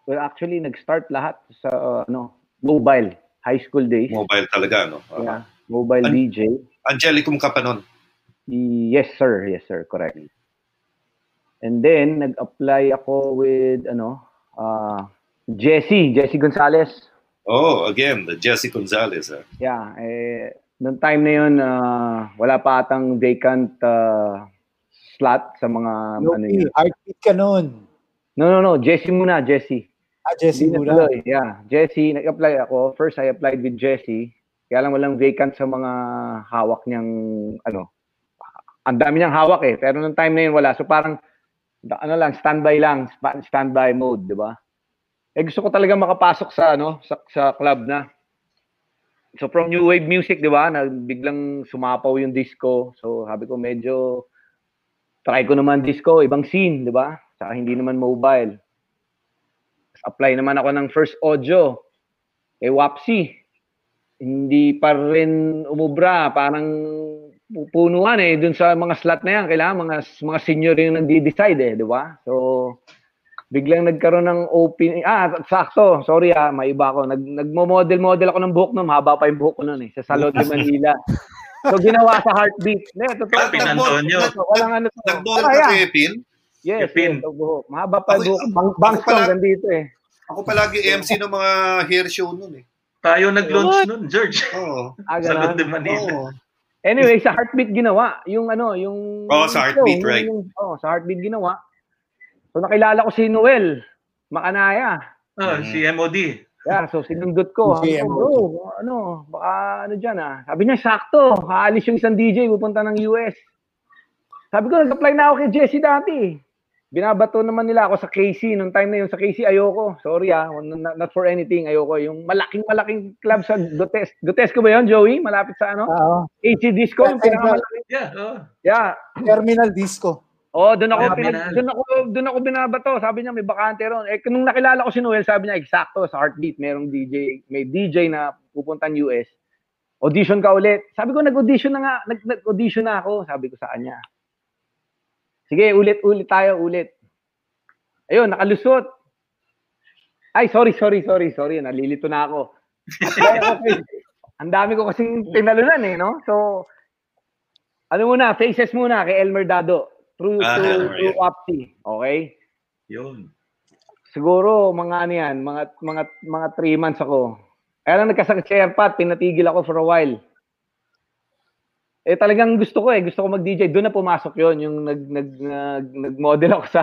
Well, actually, nag-start lahat sa uh, ano, mobile, high school days. Mobile talaga, no? Uh, Yeah, mobile An- DJ. Angelicum ka pa nun. Yes, sir. Yes, sir. Correct. And then, nag-apply ako with, ano, uh, Jesse, Jesse Gonzalez. Oh, again, the Jesse Gonzalez. ah. Yeah, eh, noong time na yun, ah, wala pa atang vacant ah, slot sa mga, ano Loki, yun. heartbeat ka nun. No, no, no. Jesse muna, Jesse. Ah, Jesse Mura. Yeah, Jesse, nag-apply ako. First, I applied with Jesse. Kaya lang walang vacant sa mga hawak niyang, ano, ang dami niyang hawak eh. Pero nung time na yun, wala. So parang, ano lang, standby lang, standby mode, di ba? Eh gusto ko talaga makapasok sa, ano, sa, sa club na. So from new wave music, di ba, na biglang sumapaw yung disco. So sabi ko medyo, try ko naman disco, ibang scene, di ba? Saka hindi naman mobile apply naman ako ng first audio. Eh, Wapsi. Hindi pa rin umubra. Parang pupunuan eh. Dun sa mga slot na yan, kailangan mga, mga senior yung nagdi-decide eh. Di ba? So, biglang nagkaroon ng open... Ah, sakto. Sorry ah, may iba ako. Nag, nagmo-model-model ako ng buhok nun. Mahaba pa yung buhok ko nun eh. Sa Salon de Manila. So, ginawa sa heartbeat. Hindi, totoo. Pin Antonio. Walang ano. Nag-ball ka Pin? Yes, Pin. yes, buhok. Mahaba pa Ako- buhok. Bang, bangs ako pala- ko hanggang dito eh. Ako palagi MC ng mga hair show nun eh. Tayo nag-launch nun, George. Oo. Ah, Sa ganun. Lord de Manila. Oo. Anyway, sa heartbeat ginawa. Yung ano, yung... Oh, sa Heartbeat, yung- right. yung- oh, sa heartbeat ginawa. So nakilala ko si Noel Makanaya. Ah, si MOD. Yeah, so sinundot ko. Si MOD. bro, ano, baka ano dyan ah. Sabi niya, sakto. Haalis yung isang DJ, pupunta ng US. Sabi ko, nag-apply na ako kay Jesse dati. Binabato naman nila ako sa KC. Nung time na yun sa KC, ayoko. Sorry ah, not, not for anything, ayoko. Yung malaking-malaking club sa Dutes. Dutesco ba yun, Joey? Malapit sa ano? Oo. AC Disco, yung Yeah, pinakamalaki. Yeah, oh. Yeah, Terminal Disco. Oh, doon ako pinag, doon ako doon ako binabato. Sabi niya may bakante ron. Eh nung nakilala ko si Noel, sabi niya eksakto sa Heartbeat merong DJ, may DJ na pupuntan US. Audition ka ulit. Sabi ko nag-audition na nga, nag- nag-audition na ako, sabi ko sa kanya. Sige, ulit-ulit tayo, ulit. Ayun, nakalusot. Ay, sorry, sorry, sorry, sorry. Nalilito na ako. (laughs) Ang dami ko kasing tinalunan eh, no? So, ano muna, faces muna kay Elmer Dado. Through, Ah, to, Elmer, yeah. Opti. Okay? Yun. Siguro, mga ano yan, mga, mga, mga three months ako. Kaya lang nagkasakit sa airpot, pinatigil ako for a while. Eh talagang gusto ko eh, gusto ko mag-DJ. Doon na pumasok yon yung nag, nag, nag, nag-model ako sa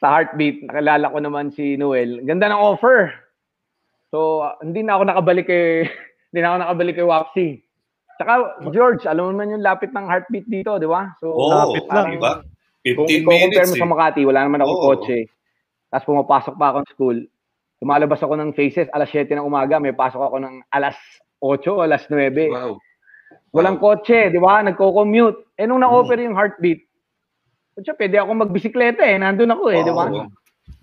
sa Heartbeat. Nakilala ko naman si Noel. Ganda ng offer. So, hindi na ako nakabalik kay (laughs) hindi na ako nakabalik kay Waxy. Tsaka, George, alam mo naman yung lapit ng Heartbeat dito, di ba? So, Oo, lapit lang. di ba? Kung 15 i-compare minutes mo eh. sa Makati, wala naman akong Oo. kotse. Tapos pumapasok pa ako ng school. Lumalabas ako ng faces, alas 7 ng umaga, may pasok ako ng alas 8, alas 9. Wow. Walang kotse, di ba? Nagko-commute. Eh, nung na-offer yung heartbeat, Kutsa, pwede ako magbisikleta eh. Nandun ako eh, di ba?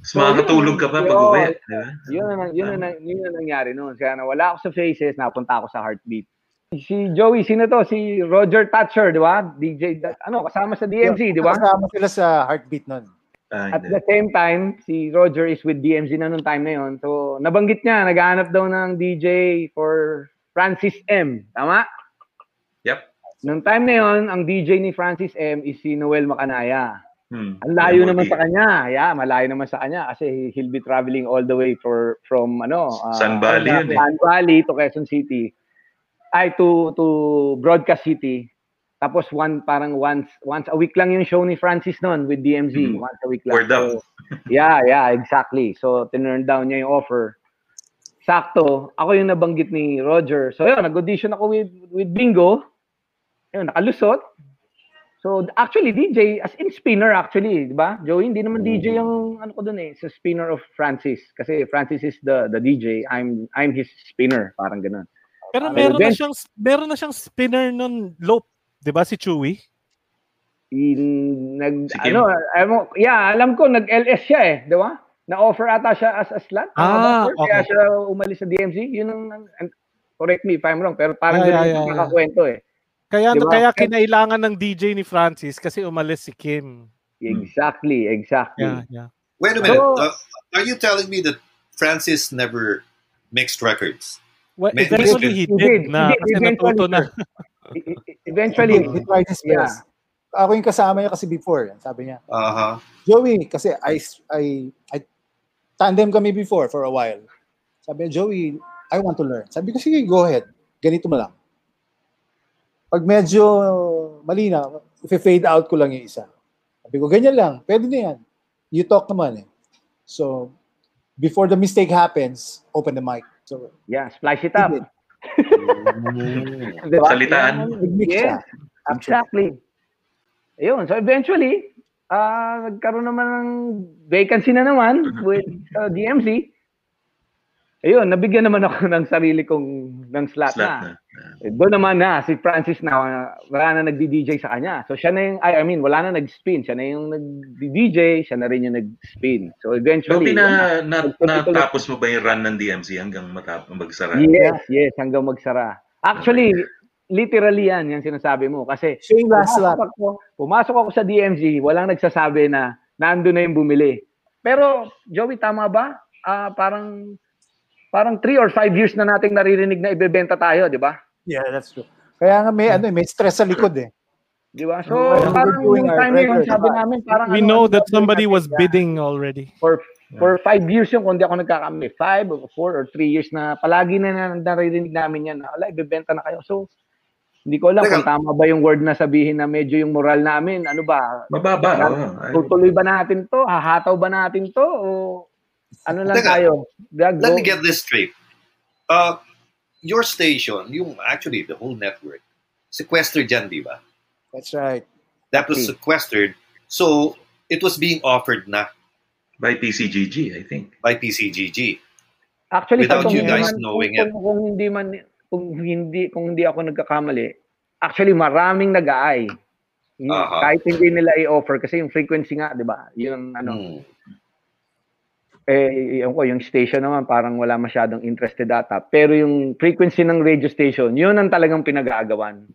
Mas makakatulog ka pa pag uwi. di ba? Yun ang, yun ang, yun ang nangyari noon. Kaya nawala ako sa faces, napunta ako sa heartbeat. Si Joey, sino to? Si Roger Thatcher, di ba? DJ, ano, kasama sa DMC, di ba? Kasama sila sa heartbeat nun. Ah, At the same time, si Roger is with DMZ na nung time na yon. So, nabanggit niya, naghahanap daw ng DJ for Francis M. Tama? Nung time na yon, ang DJ ni Francis M is si Noel Macanaya. Hmm. Ang layo naman sa kanya. Yeah, malayo naman sa kanya kasi he'll be traveling all the way for from ano, ah, Sun Valley yun eh. Sun Valley to Quezon City. Ay to to Broadcast City. Tapos one parang once once a week lang yung show ni Francis noon with DMZ, Hmm. once a week lang. Word. So, yeah, yeah, exactly. So tinurn down niya yung offer. Sakto, ako yung nabanggit ni Roger. So yun, nag-audition ako with with Bingo. Yun, nakalusot. So actually DJ as in spinner actually, 'di ba? Joey, hindi naman DJ yung ano ko doon eh, sa spinner of Francis kasi Francis is the the DJ, I'm I'm his spinner, parang ganun. Pero Ah, meron na event- siyang meron na siyang spinner nun lope, 'di ba si Chewy? In, nag Si Kim? ano, alam yeah, alam ko nag-LS siya eh, 'di ba? Na-offer ata siya as a slot. Ah? Kaya okay. siya umalis sa DMZ. Yun ang, correct me if I'm wrong, pero parang Yeah, ganun yeah, yeah. nakakwento eh. Kaya Di ba? kaya kinailangan ng DJ ni Francis kasi umalis si Kim. Exactly, exactly. Yeah, yeah. Wait a minute. So- uh, are you telling me that Francis never mixed records? Well, May- eventually he He did did, na he did, kasi eventually, natuto na. E- e- Eventually, He tried his yeah. best. Ako yung kasama niya kasi before. Sabi niya, Uh-huh. Joey, kasi I, I, I tandem kami before for a while. Sabi niya, Joey, I want to learn. Sabi ko, sige, go ahead. Ganito mo lang. Pag medyo mali na, fade out ko lang yung isa. Sabi ko, ganyan lang. Pwede na yan. You talk naman eh. So, before the mistake happens, open the mic. So, Yeah, splice it up. Diba? Salitaan. Yes, exactly. Ayun, so eventually, ah nagkaroon naman ng vacancy na naman with uh, DMC. Ayun, nabigyan naman ako (laughs) ng sarili kong ng slot, Slot na. na. Eh, Doon naman na, si Francis na, uh, wala na nagdi-DJ sa kanya. So siya na yung, I, I mean, wala na nag-spin. Siya na yung nag-DJ, siya na rin yung nag-spin. So So, eventually, na, na, natapos mo ba yung run ng DMC hanggang matap magsara? yes, yes, hanggang magsara. Actually, literally yan, yung sinasabi mo. Kasi Siya yung last lap. pumasok ako, pumasok ako sa DMZ, walang nagsasabi na nando na yung bumili. Pero, Joey, tama ba? Ah, parang parang three or five years na nating naririnig na ibebenta tayo, di ba? Yeah, that's true. Kaya nga may, ano, eh, may stress sa likod eh. Di ba? So, We're parang yung time na yun, record. sabi namin, parang We ano, know that somebody was yeah. bidding already. For for five years yun, kung di ako nagkakamali. Five or four or three years na palagi na, na naririnig namin yan na, ala, ibebenta na kayo. So, hindi ko alam Teka. kung tama ba yung word na sabihin na medyo yung moral namin, ano ba, Mababa. Ay, tutuloy ba natin to? Hahataw ba natin to? O ano lang Teka, tayo? Gag- Let go. me get this straight. Uh, your station, yung actually the whole network, sequestered dyan, di ba? That's right. That was sequestered. So, it was being offered na by PCGG, I think. by PCGG. Actually, without you guys man- knowing kung, kung, kung hindi man kung hindi kung hindi ako nagkakamali, actually maraming nag-aay. Aha. Kahit hindi nila i-offer kasi yung frequency nga, 'di ba? Yung ano Hmm. Eh yung ko yung station naman parang wala masyadong interested data. Pero yung frequency ng radio station, yun ang talagang pinag-aagawan.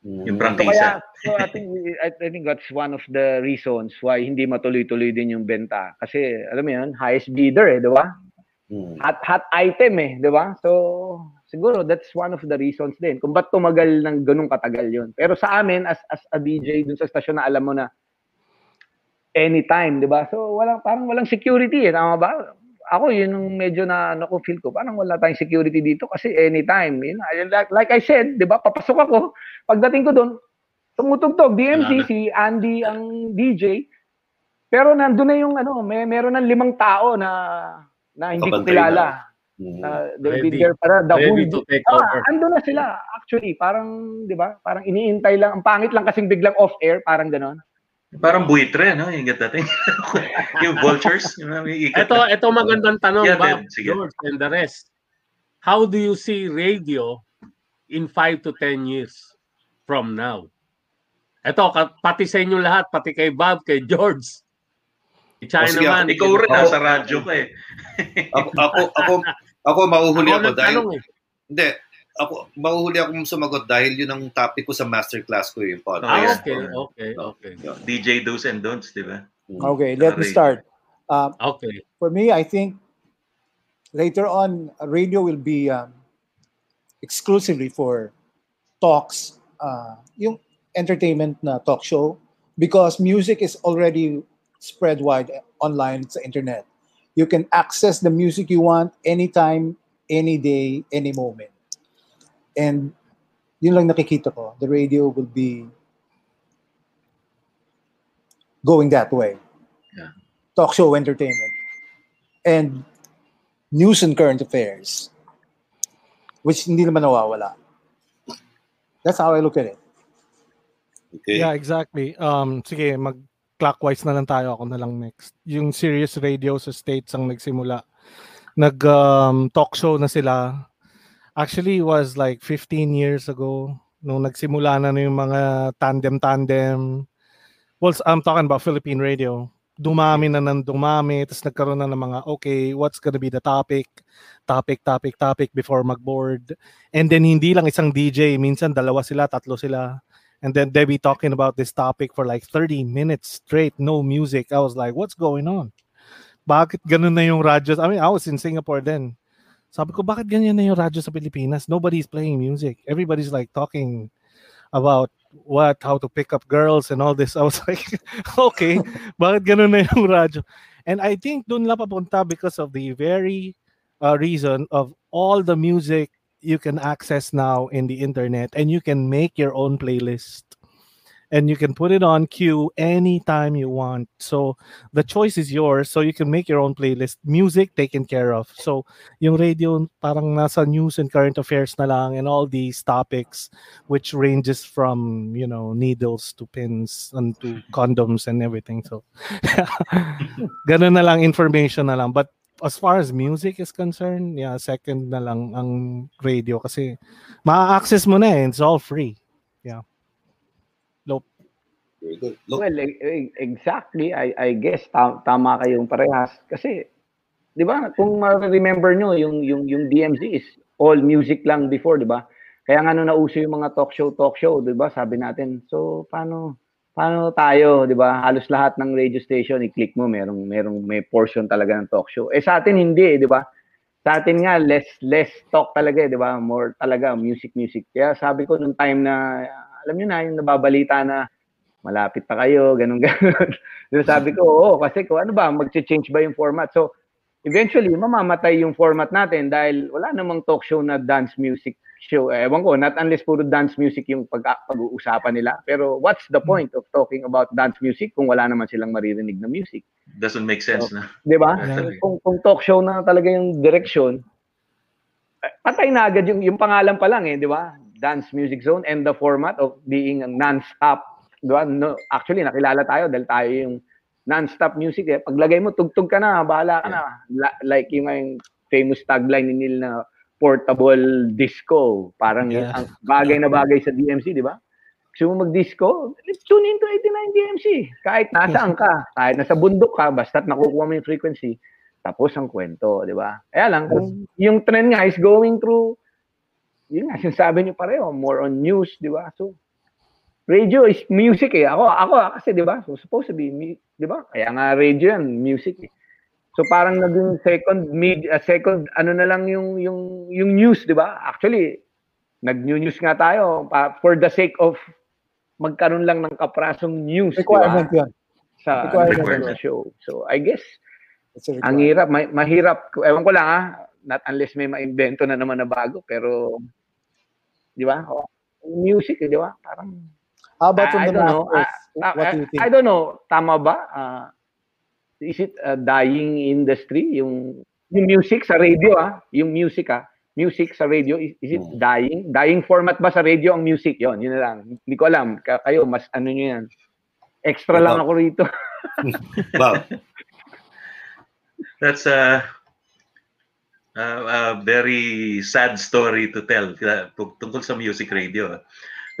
Yung So prangkisa. kaya so I think I, I think that's one of the reasons why hindi matuloy-tuloy din yung benta. Kasi alam mo yun, highest bidder eh, 'di ba? Hmm. hot hot item eh, 'di ba? So siguro that's one of the reasons din kung ba't tumagal ng ganung katagal 'yon. Pero sa amin as as a DJ dun sa stasyon na alam mo na anytime, 'di ba? So walang parang walang security eh, tama ba? Ako yun yung medyo na ano ko feel ko, parang wala tayong security dito kasi anytime, yun, like, like I said, 'di ba? Papasok ako, pagdating ko doon, tumutugtog DMC si Andy ang DJ. Pero nandun na yung ano, may meron ng limang tao na na hindi ko Kabantay kilala. Hmm. Na they've Ready. been there para the whole to take Ah, over. ando na sila actually, parang 'di ba? Parang iniintay lang. Ang pangit lang kasing biglang off air, parang gano'n. Parang buitre, no? Yung dating. (laughs) yung vultures. Yung. Ito, ito magandang tanong, Yeah, Bob, sige. George, and the rest. How do you see radio in 5 to 10 years from now? Ito, pati sa inyo lahat, pati kay Bob, kay George. China sige, man. Ikaw rin, nasa radyo ka eh. Ako, ako, ako, ako mahuhuli ako, Ako dahil, eh. hindi, ako, mahuhuli akong sumagot dahil yun ang topic ko sa masterclass ko yung Ah, podcast. okay, okay, okay. DJ Do's and Don'ts, di ba? Okay, let me start. Um, Okay. for me, I think later on, uh, radio will be um, exclusively for talks uh, yung entertainment na talk show because music is already spread wide online sa internet. You can access the music you want anytime, any day, any moment. And yun lang nakikita ko. The radio will be going that way. Yeah. Talk show entertainment. And news and current affairs, which hindi naman nawawala. That's how I look at it. Okay. Yeah, exactly. Um, sige, mag clockwise na lang tayo. Ako na lang next. Yung Sirius Radio sa States ang nagsimula. Nag um, talk show na sila. Actually, it was like 15 years ago nung nagsimula na yung mga tandem-tandem. Well, I'm talking about Philippine radio. Dumami na nang dumami. Tapos nagkaroon na ng mga, okay, what's gonna be the topic? Topic, topic, topic before mag-board. And then hindi lang isang DJ. Minsan dalawa sila, tatlo sila. And then they be talking about this topic for like 30 minutes straight, no music. I was like, what's going on? Bakit ganun na yung radyo? I mean, I was in Singapore then. Sabi ko, bakit ganyan na yung radyo sa Pilipinas? Nobody's playing music. Everybody's like talking about what, how to pick up girls and all this. I was (laughs) like, okay, bakit ganun na yung radyo? And I think dun la papunta because of the very uh, reason of all the music you can access now in the internet and you can make your own playlist and you can put it on queue anytime you want. So the choice is yours. So you can make your own playlist. Music taken care of. So yung radio parang nasa news and current affairs na lang and all these topics which ranges from you know needles to pins and to (laughs) condoms and everything. So (laughs) ganun na lang information na lang. But as far as music is concerned, yeah, second na lang ang radio kasi ma-access mo na eh, it's all free. Yeah. Good. Look, Well, e- e- exactly. I, I guess ta- tama kayong parehas. Kasi, di ba, kung ma-remember nyo, yung, yung, yung DMZ is all music lang before, di ba? Kaya nga nung nauso yung mga talk show, talk show, di ba, sabi natin, so, paano, paano tayo, di ba? Halos lahat ng radio station, i-click mo, merong, merong, may portion talaga ng talk show. Eh, sa atin, hindi, di ba? Sa atin nga, less, less talk talaga, di ba? More talaga, music, music. Kaya sabi ko, nung time na, alam nyo na, yung nababalita na, malapit pa kayo, ganun, (laughs) ganun. Diba, sabi ko, oo, kasi ko, ano ba, mag-change ba yung format? So, eventually, mamamatay yung format natin dahil wala namang talk show na dance music show. Eh, Ewan ko, not unless puro dance music yung pag pag-uusapan nila. Pero what's the point of talking about dance music kung wala naman silang maririnig na music? Doesn't make sense na. Di ba? Yeah. Kung, kung talk show na talaga yung direction, eh, patay na agad yung, yung pangalan pa lang eh, di ba? Dance Music Zone and the format of being a non-stop. Di ba? No, actually, nakilala tayo dahil tayo yung non-stop music eh. Paglagay mo, tugtog ka na, bahala ka na. La- like yung, yung famous tagline ni Neil na portable disco. Parang Yeah. ang bagay na bagay sa DMC, di ba? Gusto mo mag-disco? Let's tune into 89 DMC. Kahit nasaan ka, kahit nasa bundok ka, basta't nakukuha mo yung frequency, tapos ang kwento, di ba? Kaya lang, kung yung trend nga is going through, yun nga, sinasabi niyo pareho, more on news, di ba? So, radio is music eh. Ako, ako kasi, di ba? So, supposed to be, di ba? Kaya nga radio yan, music eh. So parang naging second mid uh, second ano na lang yung yung yung news, 'di ba? Actually, nag-new news nga tayo pa, for the sake of magkaroon lang ng kaprasong news, 'di ba? Yun. Sa Requirement. show. So I guess ang hirap, ma- mahirap. Ewan ko lang ah, not unless may ma-invento na naman na bago, pero 'di ba? Oh, music, eh, 'di ba? Parang How about I- from I the don't know. masters? Ah, What I, do you think? I don't know, tama ba? Ah, is it a dying industry yung yung music sa radio ah, yung music ah, music sa radio is, is it dying? Dying format ba sa radio ang music? Yon, yun na lang. Hindi ko alam. Ka- Kayo mas ano niyo yan. Extra lang ako rito. (laughs) Bob, That's a, a, a very sad story to tell uh, tungkol sa music radio.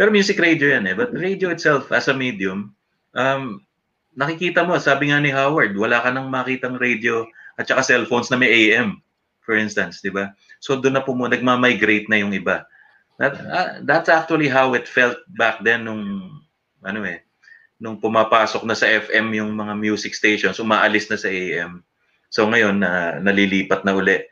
Pero music radio yan eh. But radio itself as a medium, um, nakikita mo, sabi nga ni Howard, wala ka nang makitang radio at saka cellphones na may AM, for instance, di ba? So doon na po mo, nagmamigrate na yung iba. That, uh, that's actually how it felt back then nung, ano eh, nung pumapasok na sa FM yung mga music stations, umaalis na sa AM. So ngayon na nalilipat na uli.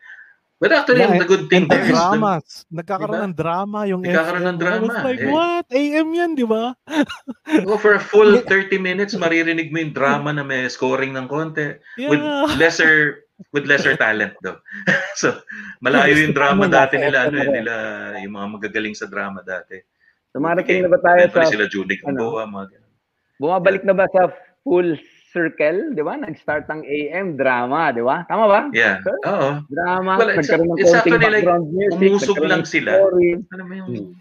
But actually, Yeah, the good thing And the there is the- dramas. Nagkakaroon Diba? ng drama yung Nagkakaroon FM. ng drama, I was like, eh. what? AM yan, di ba? Oh, for a full (laughs) 30 minutes, maririnig mo yung drama na may scoring ng konti. With Yeah. lesser with lesser talent though. (laughs) so, malayo yung drama Ano dati nila, ano, eh, rin. nila, yung mga magagaling sa drama dati. Dumarating na ba tayo sa... sila Judy Gamboa, mga ganun. Bumabalik na ba sa full circle, di ba? Nag-start ng AM drama, di ba? Tama ba? Yeah. Oo. Drama, Well, nagkaroon ng konting like, background music, umusog lang ng sila. mo yung,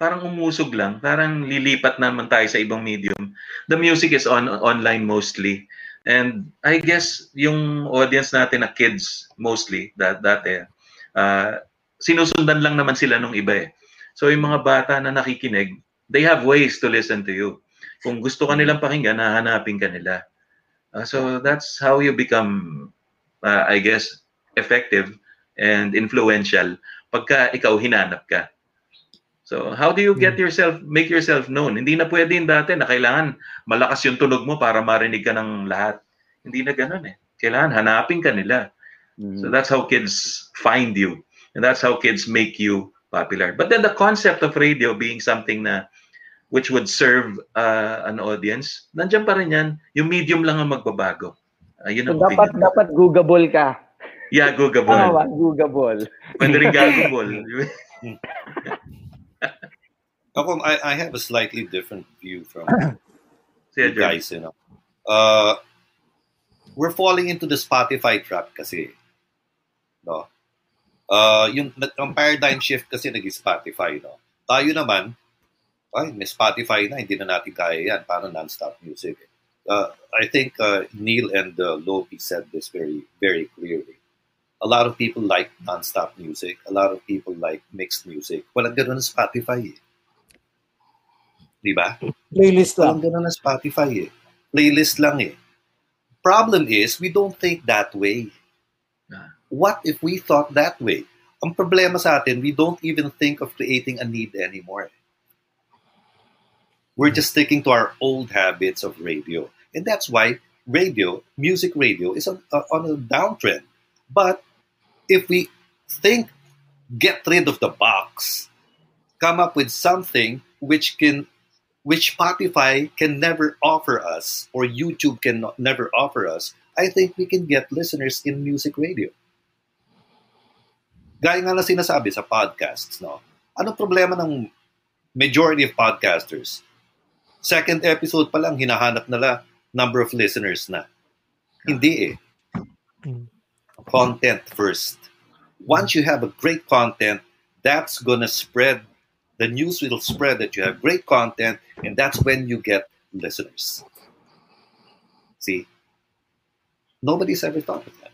parang umusog lang. Parang lilipat naman tayo sa ibang medium. The music is on online mostly. And I guess yung audience natin na kids mostly, that dati, uh, sinusundan lang naman sila nung iba eh. So yung mga bata na nakikinig, they have ways to listen to you. Kung gusto ka nilang pakinggan, hahanapin ka nila. Uh, so that's how you become, uh, I guess, effective and influential pagka ikaw hinanap ka. So how do you get yourself, make yourself known? Hindi na pwede yung dati na kailangan malakas yung tunog mo para marinig ka ng lahat. Hindi na ganun eh. Kailangan hanapin ka nila. So that's how kids find you. And that's how kids make you popular. But then the concept of radio being something na which would serve uh, an audience, nandiyan pa rin yan. Yung medium lang ang magbabago. Ayun So ang dapat, opinion. dapat Googleable ka. Yeah, Tama Googable. ba? Googleable. Pwede rin Googleable. (laughs) (laughs) Ako, I, I have a slightly different view from (clears throat) Sige, you guys, you know. Uh, we're falling into the Spotify trap kasi. No? Uh, yung ang paradigm shift kasi nag Spotify, no? Tayo naman, ay, may Spotify na, hindi na natin kaya yan. Paano non-stop music? Uh, I think uh, Neil and uh, Lopi said this very, very clearly. A lot of people like non-stop music. A lot of people like mixed music. Walang ganun sa Spotify eh. Di ba? Playlist lang. Walang ganun na Spotify eh. Playlist lang eh. Problem is, we don't think that way. What if we thought that way? Ang problema sa atin, we don't even think of creating a need anymore. We're just sticking to our old habits of radio. And that's why radio, music radio, is on, uh, on a downtrend. But if we think, get rid of the box, come up with something which can which Spotify can never offer us or YouTube can never offer us, I think we can get listeners in music radio. Gaya nga na sinasabi sa podcasts, no? Anong problema ng majority of podcasters? Second episode pa lang, hinahanap nila number of listeners na. Hindi eh. Content first. Once you have a great content, that's gonna spread the news will spread that you have great content, and that's when you get listeners. See? Nobody's ever thought of that.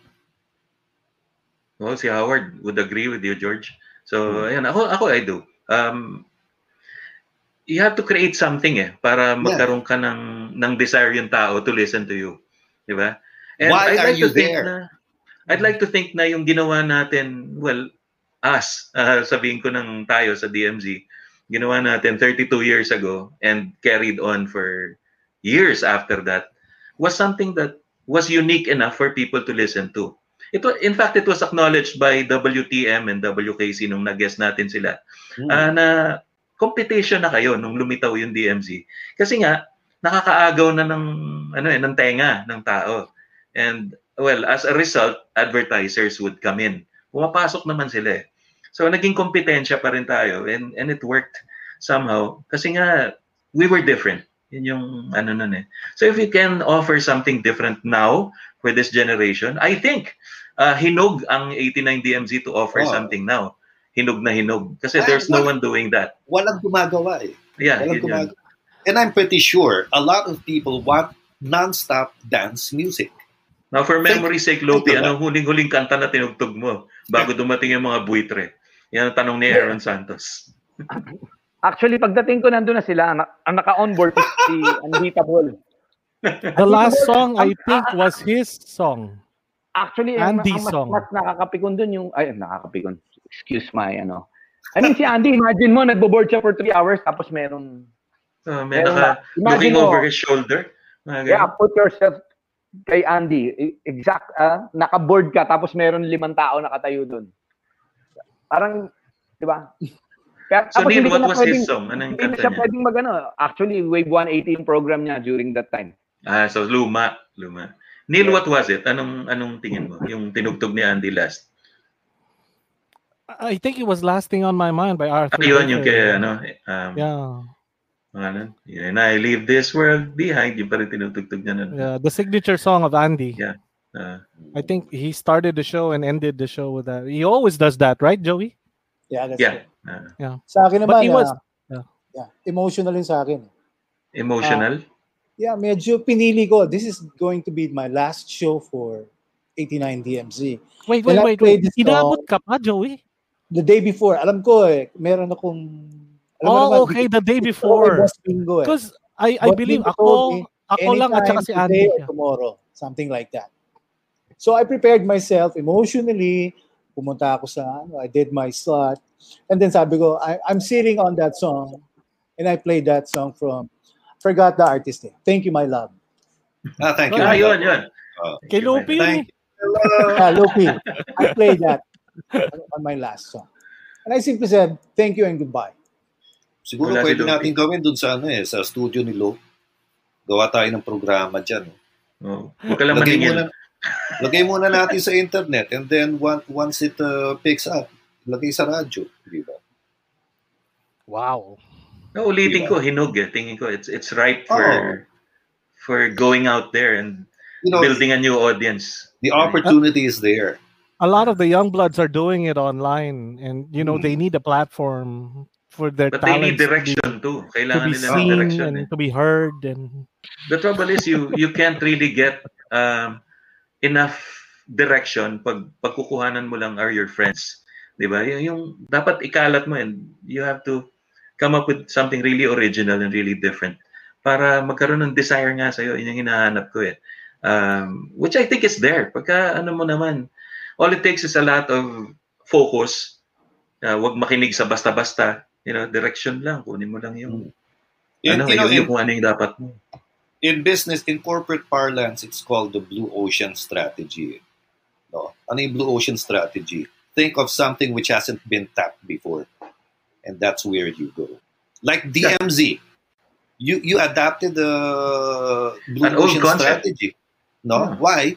Well, si Howard would agree with you, George. So, ayan, ako, ako I do. Um, you have to create something eh, para magkaroon ka ng, ng desire yung tao to listen to you. Di ba? And Why I'd are like you to think there? na, I'd like to think na yung ginawa natin, well, us, uh, (laughs) sabihin ko ng tayo sa DMZ, ginawa natin 32 years ago and carried on for years after that was something that was unique enough for people to listen to. It was, in fact, it was acknowledged by WTM and WKC nung nag-guest natin sila ah, na competition na kayo nung lumitaw yung DMZ. Kasi nga, nakakaagaw na ng, ano eh, ng tenga ng tao. And, well, as a result, advertisers would come in. Pumapasok naman sila eh. So, naging kompetensya pa rin tayo and, and it worked somehow. Kasi nga, we were different. Yun yung ano nun eh. So, if you can offer something different now for this generation, I think uh, hinog ang 89 DMZ to offer Oh. something now. Hinog na hinog. Kasi there's no one doing that. Walang gumagawa eh. Yeah, Walang yun yun. gumagawa. And I'm pretty sure a lot of people want non-stop dance music. Now, for memory's sake, Lopi, anong huling-huling kanta na tinugtog mo bago dumating yung mga buitre? Yan ang tanong ni Aaron Santos. (laughs) Actually, pagdating ko nandun na sila, ang naka-onboard is si (laughs) Unbeatable. The last song, I think, was his song. Actually, ang, Andy ang mas, song. mas nakakapikon dun yung, ay, nakakapikon. Excuse my, ano. I mean, si Andy, imagine mo, nagbo-board siya for three hours, tapos meron, Uh, may Meron naka looking mo- over his shoulder. Ganun. yeah, put yourself kay Andy, e- exact, ah, naka-board ka tapos meron limang tao nakatayo doon. Parang, di ba? Kaya, So Neil, what was pwedeng- his song? Anong kanta siya niya? pwedeng mag ano. Actually, Wave 118 program niya during that time. Ah, so luma, luma. Neil, Yeah. what was it? Anong anong tingin mo? Yung tinugtog ni Andy last. I think it was last thing on my mind by Arthur. Ayun yung Baker. kay ano, um, Yeah. mga ano, and I leave this world behind. Yung pa rin tinutugtog niya nun. Yeah, the signature song of Andy. Yeah. Ah, I think he started the show and ended the show with that. He always does that, right, Joey? Yeah, that's yeah. it. Ah, Yeah. Sa akin But naman, he was- ah, yeah. yeah, emotional yun sa akin. emotional. Yeah, medyo pinili ko. This is going to be my last show for 89 DMZ. Wait, When wait, I wait, wait. Inabot ka pa, Joey? The day before, alam ko eh, meron akong... alam Oh, naman, okay, the day before. ay Boss Bingo eh. Because I, I believe ako, me, ako lang at saka anytime si today Andy. or tomorrow, something like that. So I prepared myself emotionally. Pumunta ako sa, I did my slot. And then sabi ko, I, I'm sitting on that song and I played that song from, forgot the artist name. Thank you, my love. Ah, thank you. Ah, yun, yun. Ah, Kay Lupi yun Thank eh. (laughs) Yeah, Lopi. I played that on my last song. And I simply said, thank you and goodbye. Siguro Wala si pwede Lupi. natin gawin dun sa ano eh, sa studio ni Lo. Gawa tayo ng programa dyan. Oh, huwag ka lang Lagay maningil. muna, lagay muna natin sa internet and then one, once it uh, picks up, lagay sa radyo. Di ba? Wow. No, ulitin Diba? ko, hinog eh. Tingin ko, it's it's ripe for for going out there and You know, building a new audience. the opportunity is there. A lot of the young bloods are doing it online and, you know, Mm. they need a platform for their But they need talents to be- direction too. to be seen direction. and eh. to be heard and The trouble is you you can't really get um, enough direction pag pagkukuhanan mo lang are your friends. 'Di ba? Yung, yung dapat ikalat mo and you have to come up with something really original and really different para magkaroon ng desire nga sa'yo. Yun yung hinahanap ko eh. Um, which I think is there. Pagka ano mo naman, all it takes is a lot of focus. Uh, wag makinig sa basta-basta. You know, direction lang. Kunin mo lang yung, And, ano, you know, yung, in, kung ano yung dapat mo. in business, in corporate parlance, it's called the blue ocean strategy. No? Ano yung blue ocean strategy? Think of something which hasn't been tapped before. And that's where you go. Like DMZ. You you adapted the blue An ocean strategy. No? Hmm. Why?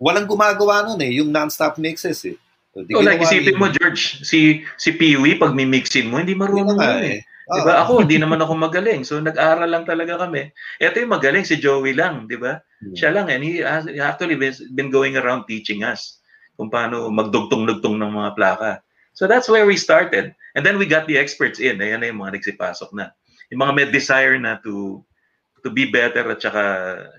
Walang gumagawa nun eh, yung non-stop mixes eh. So, di Oh, like isipin mo George, si si Peewee pag mimixin mo hindi marunong nga yun eh. eh. Ah. Diba? Ako, hindi naman ako magaling. So, nag-aral lang talaga kami. Ito yung magaling, si Joey lang, di ba? Hmm. Siya lang, and he, actually been, been going around teaching us kung paano magdugtong-dugtong ng mga plaka. So, that's where we started. And then we got the experts in. Ayan na yung mga nagsipasok na. Yung mga may desire na to to be better at saka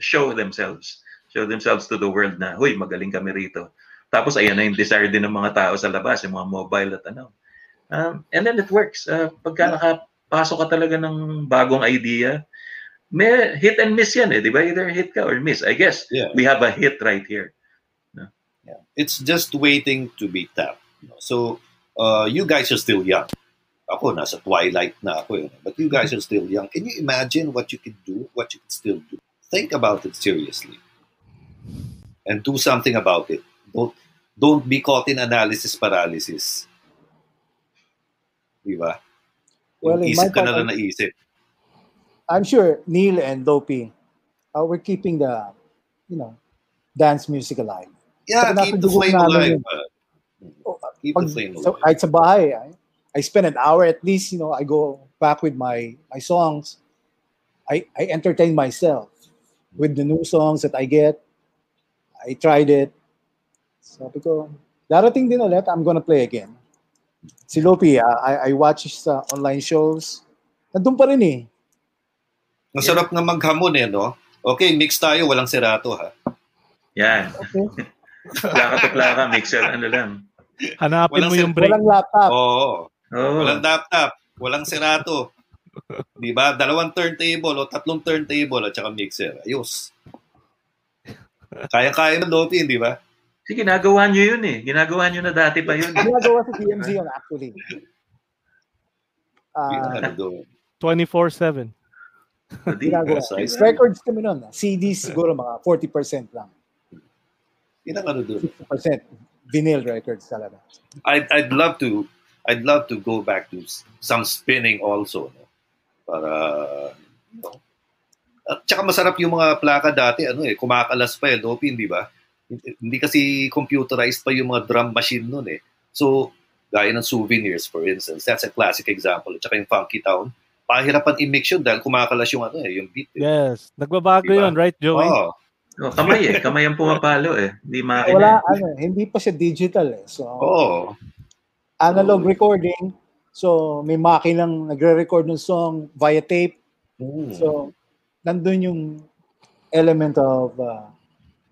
show themselves. Show themselves to the world na, huy, magaling kami rito. Tapos, ayan na yung desire din ng mga tao sa labas, yung mga mobile at ano. Um, and then it works. Uh, pagka nakapasok ka talaga ng bagong idea, may hit and miss yan eh, di ba? Either hit ka or miss. I guess Yeah. we have a hit right here. Yeah. It's just waiting to be tapped. So, uh, you guys are still young. Ako, nasa twilight na ako. eh. But you guys are still young. Can you imagine what you could do, what you could still do? Think about it seriously. And do something about it. Don't, don't be caught in analysis paralysis. Di ba? Well, in isip ka na lang na isip. I'm sure Neil and Lopi, uh, we're keeping the, you know, dance music alive. Yeah, Saka keep the flame alive. uh, Keep Pag, the flame so, alive. kahit sa bahay, I, I spend an hour at least, you know, I go back with my, my songs. I, I entertain myself with the new songs that I get. I tried it. Sabi ko, darating din ulit, I'm gonna play again. Si Lopi, ah, I, I watch sa online shows. Nandun pa rin eh. Masarap nga maghamon eh, no? Okay, mix tayo, walang serato ha. Yan. Okay. (laughs) Plaka-plaka, mixer, ano lang. hanapin Walang mo yung break. Walang laptop. Oo. Oh. Walang laptop, walang serato. Di ba? Dalawang turntable o tatlong turntable at saka mixer. Ayos. Kaya-kaya ng Lopi, di ba? Kasi ginagawa nyo yun eh. Ginagawa nyo na dati pa yun. Ginagawa sa DMZ yun actually. Yung Ah, ano doon. 24-7. Hindi. Ginagawa. Records kami nun. CDs siguro mga 40% lang. Yun ang 60% vinyl records talaga. I'd, I'd love to I'd love to go back to some spinning also no? para you know. At saka masarap yung mga plaka dati ano eh kumakalas pa eh Lopin di ba? Hindi kasi computerized pa yung mga drum machine noon eh. So gaya ng souvenirs for instance, that's a classic example. At saka yung Funky Town, pahirapan i-mix yun dahil kumakalas yung ano eh, yung beat. Eh. Yes. Nagbabago Diba? yun, right, Joey? Oh, Oh, kamay eh. Kamay ang pumapalo eh. Hindi makina. Wala, eh. ano, hindi pa siya digital eh. So, oh. analog recording. So, may makinang nagre-record ng song via tape. Mm. So, nandun yung element of uh,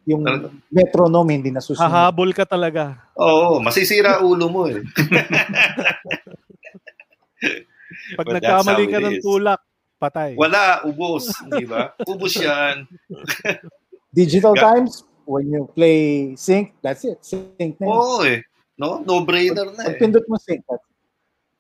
yung metronome hindi nasusunod. Hahabol ka talaga. Oo, masisira ulo mo eh. (laughs) Pag But nagkamali ka ng tulak, patay. Wala, ubos, di ba? Ubos yan. (laughs) Digital Yeah. times, when you play sync, that's it. Sync na. Oo eh. No? No-brainer na Pag eh. pindot mo sync,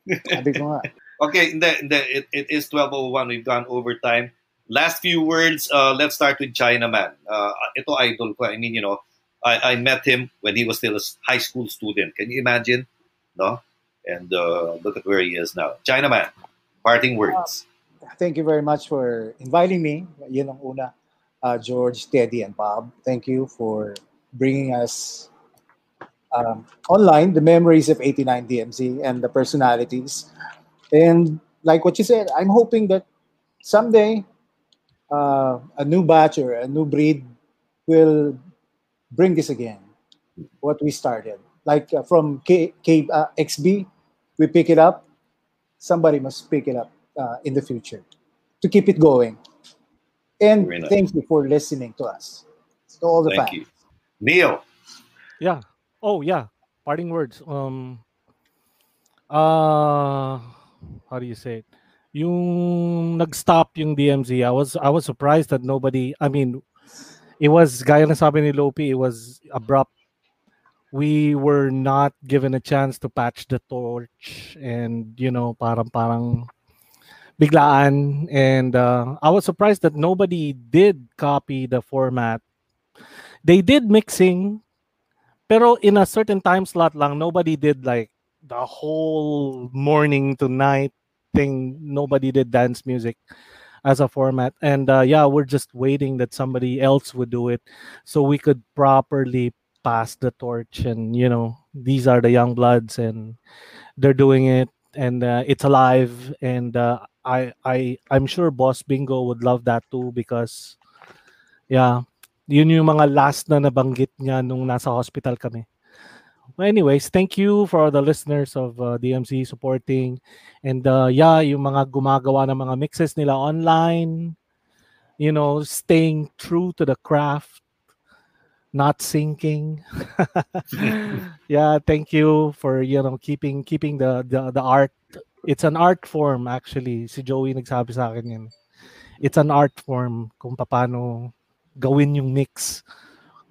Sabi ko nga. (laughs) Okay, hindi, hindi. It, it is 12.01. We've gone over time. Last few words. Uh, let's start with Chinaman. Uh, ito idol ko. I mean, you know, I, I met him when he was still a high school student. Can you imagine? No? And uh, look at where he is now. Chinaman, parting words. Thank you very much for inviting me. Yun ang una. Uh, George, Teddy, and Bob. Thank you for bringing us um, online the memories of 89 DMZ and the personalities. And like what you said, I'm hoping that someday uh, a new batch or a new breed will bring this again. What we started, like uh, from K, K uh, XB, we pick it up. Somebody must pick it up uh, in the future to keep it going. And Very nice. thank you for listening to us, to all the Thank fans. you. Neil. Yeah. Oh, yeah. Parting words. Um uh how do you say it? Yung nag-stop yung DMZ, I was I was surprised that nobody, I mean, it was gaya na sabi ni Lopi, it was abrupt. We were not given a chance to patch the torch and you know, parang parang biglaan and uh, I was surprised that nobody did copy the format. They did mixing pero in a certain time slot lang, nobody did like the whole morning to night thing. Nobody did dance music as a format. And uh, yeah, we're just waiting that somebody else would do it so we could properly pass the torch. And, you know, these are the young bloods and they're doing it and uh, it's alive. And uh, I, I, I'm sure Boss Bingo would love that too because, yeah, yun yung mga last na nabanggit niya nung nasa hospital kami. Anyways, thank you for the listeners of uh, DMC supporting. And uh, yeah, yung mga gumagawa ng mga mixes nila online, you know, staying true to the craft, not sinking. (laughs) yeah, thank you for, you know, keeping keeping the, the the art. It's an art form actually. Si Joey nagsabi sa akin yan. It's an art form kung paano gawin yung mix.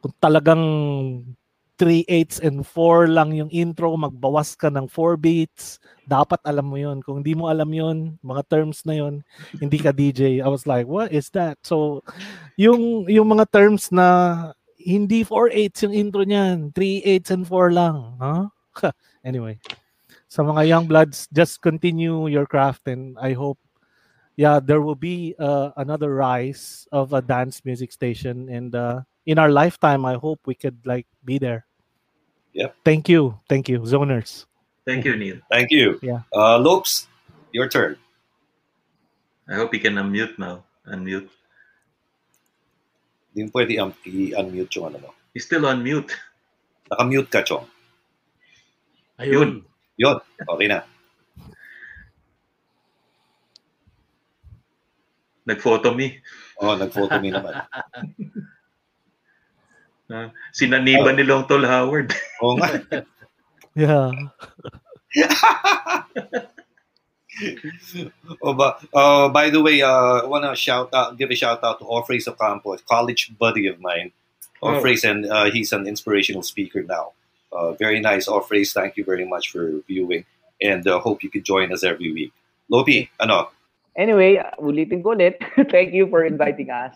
Kung talagang 3/8 and 4 lang yung intro, magbawas ka ng 4 beats, dapat alam mo yun. Kung hindi mo alam yun, mga terms na yun, hindi ka DJ. I was like, what is that? So, yung, yung mga terms na hindi 4/8 yung intro niyan, 3/8 and 4 lang. Huh? (laughs) anyway, sa mga young bloods, just continue your craft and I hope yeah, there will be uh, another rise of a dance music station, and uh, in our lifetime, I hope we could like be there. Yep. Thank you, thank you, zoners. Thank you, Neil. Thank you. Yeah. Uh, Lopes, your turn. I hope you can unmute now. Unmute. Hindi mo pwede um, i-unmute yung ano mo. He's still on mute. Naka-mute ka, Chong. Ayun. Yun. Okay na. Nag-photo me. Oh, nag-photo me naman. (laughs) Uh, sinaniba ni Long Tol Howard. (laughs) Oo nga. Yeah. (laughs) oh, but, uh, by the way, uh, I want to shout out, give a shout out to Ofrace Ocampo, a college buddy of mine. Oh. And uh, he's an inspirational speaker now. Uh, very nice, Ofrace. Thank you very much for viewing, and uh, hope you can join us every week. Lopi, ano? Anyway, ulitin ko ulit. (laughs) thank you for inviting us.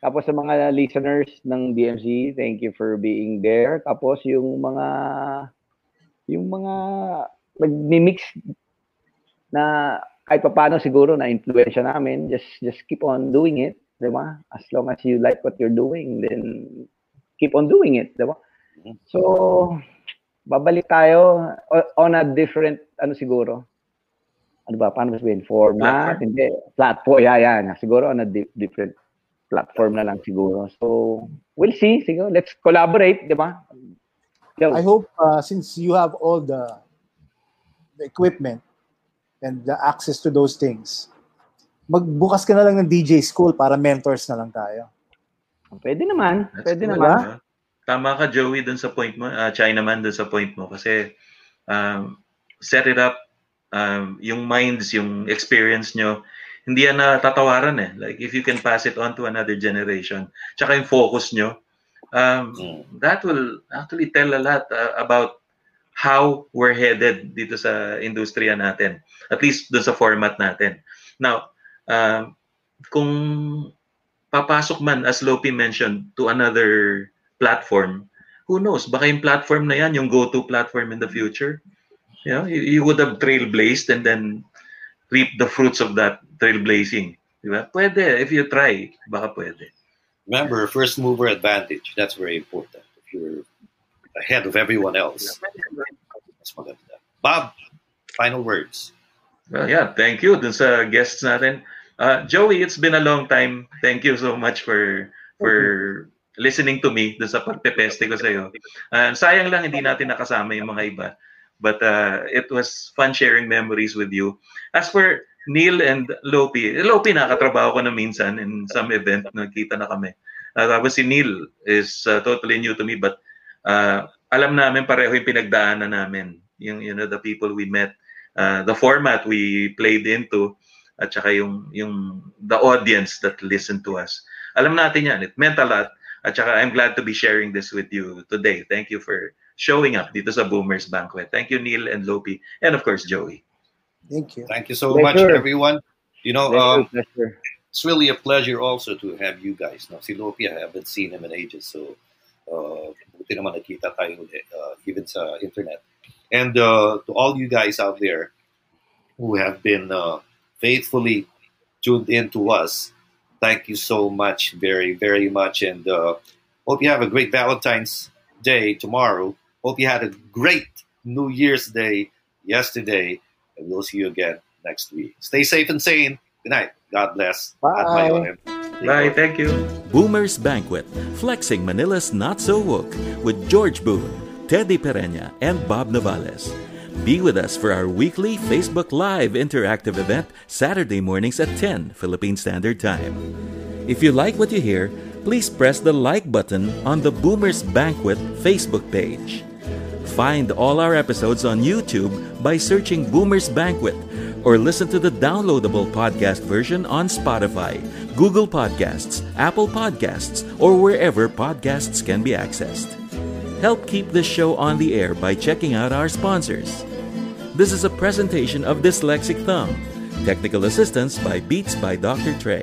Tapos sa mga listeners ng DMC, thank you for being there. Tapos yung mga yung mga nagmi-mix na kahit paano siguro na influensya namin, just just keep on doing it, 'di ba? As long as you like what you're doing, then keep on doing it, 'di ba? So, babalik tayo on a different ano siguro. Ano ba? Paano sabihin? Format? Platform. Hindi. Platform. Yeah, yeah. Siguro on a di- different platform na lang siguro. So, we'll see. Siguro, let's collaborate, di ba? Yo. I hope uh, since you have all the the equipment and the access to those things, magbukas ka na lang ng DJ school para mentors na lang tayo. Pwede naman. That's Pwede cool, naman. ah. Tama ka, Joey, dun sa point mo. Uh, China man dun sa point mo. Kasi um, set it up, um, yung minds, yung experience nyo, hindi yan natatawaran eh. Like, if you can pass it on to another generation, tsaka yung focus nyo, um, that will actually tell a lot uh, about how we're headed dito sa industriya natin. At least dun sa format natin. Now, um, kung papasok man, as Lopi mentioned, to another platform, who knows? Baka yung platform na yan, yung go-to platform in the future. You know, you, you would have trailblazed and then reap the fruits of that trailblazing. Di ba? Pwede, if you try, baka pwede. Remember, first mover advantage. That's very important. If you're ahead of everyone else. Mas maganda. Bob, final words. Well, yeah, thank you dun sa guests natin. Uh, Joey, it's been a long time. Thank you so much for for listening to me dun sa pagpepeste ko sa'yo. Uh, sayang lang hindi natin nakasama yung mga iba. But uh, it was fun sharing memories with you. As for Neil and Lopi, Lopi nakatrabaho ko na minsan in some event, nagkita na kami. Uh, tapos si Neil is uh, totally new to me but uh, alam namin pareho yung pinagdaanan namin. Yung, you know, the people we met, uh, the format we played into, at saka yung, yung the audience that listened to us. Alam natin yan. It meant a lot. At saka I'm glad to be sharing this with you today. Thank you for showing up dito sa Boomers Banquet. Thank you, Neil and Lopi. And of course, Joey. Thank you. Thank you so Pleasure. much, everyone. You know, um, Pleasure, pleasure. it's really a pleasure also to have you guys. No, si Lopi, I haven't seen him in ages, so uh, buti naman nakita tayo ulit, uh, even sa internet. And uh, to all you guys out there who have been uh, faithfully tuned in to us, thank you so much, very, very much. And uh, hope you have a great Valentine's Day tomorrow. Hope you had a great New Year's Day yesterday. And we'll see you again next week. Stay safe and sane. Good night. God bless. Bye. Bye. Thank you. Boomers Banquet, flexing Manila's not so woke with George Boone, Teddy Pereña, and Bob Navales. Be with us for our weekly Facebook Live interactive event Saturday mornings at 10 Philippine Standard Time. If you like what you hear, please press the like button on the Boomers Banquet Facebook page. Find all our episodes on YouTube by searching Boomers Banquet or listen to the downloadable podcast version on Spotify, Google Podcasts, Apple Podcasts, or wherever podcasts can be accessed. Help keep this show on the air by checking out our sponsors. This is a presentation of Dyslexic Thumb. Technical assistance by Beats by Dr. Trey.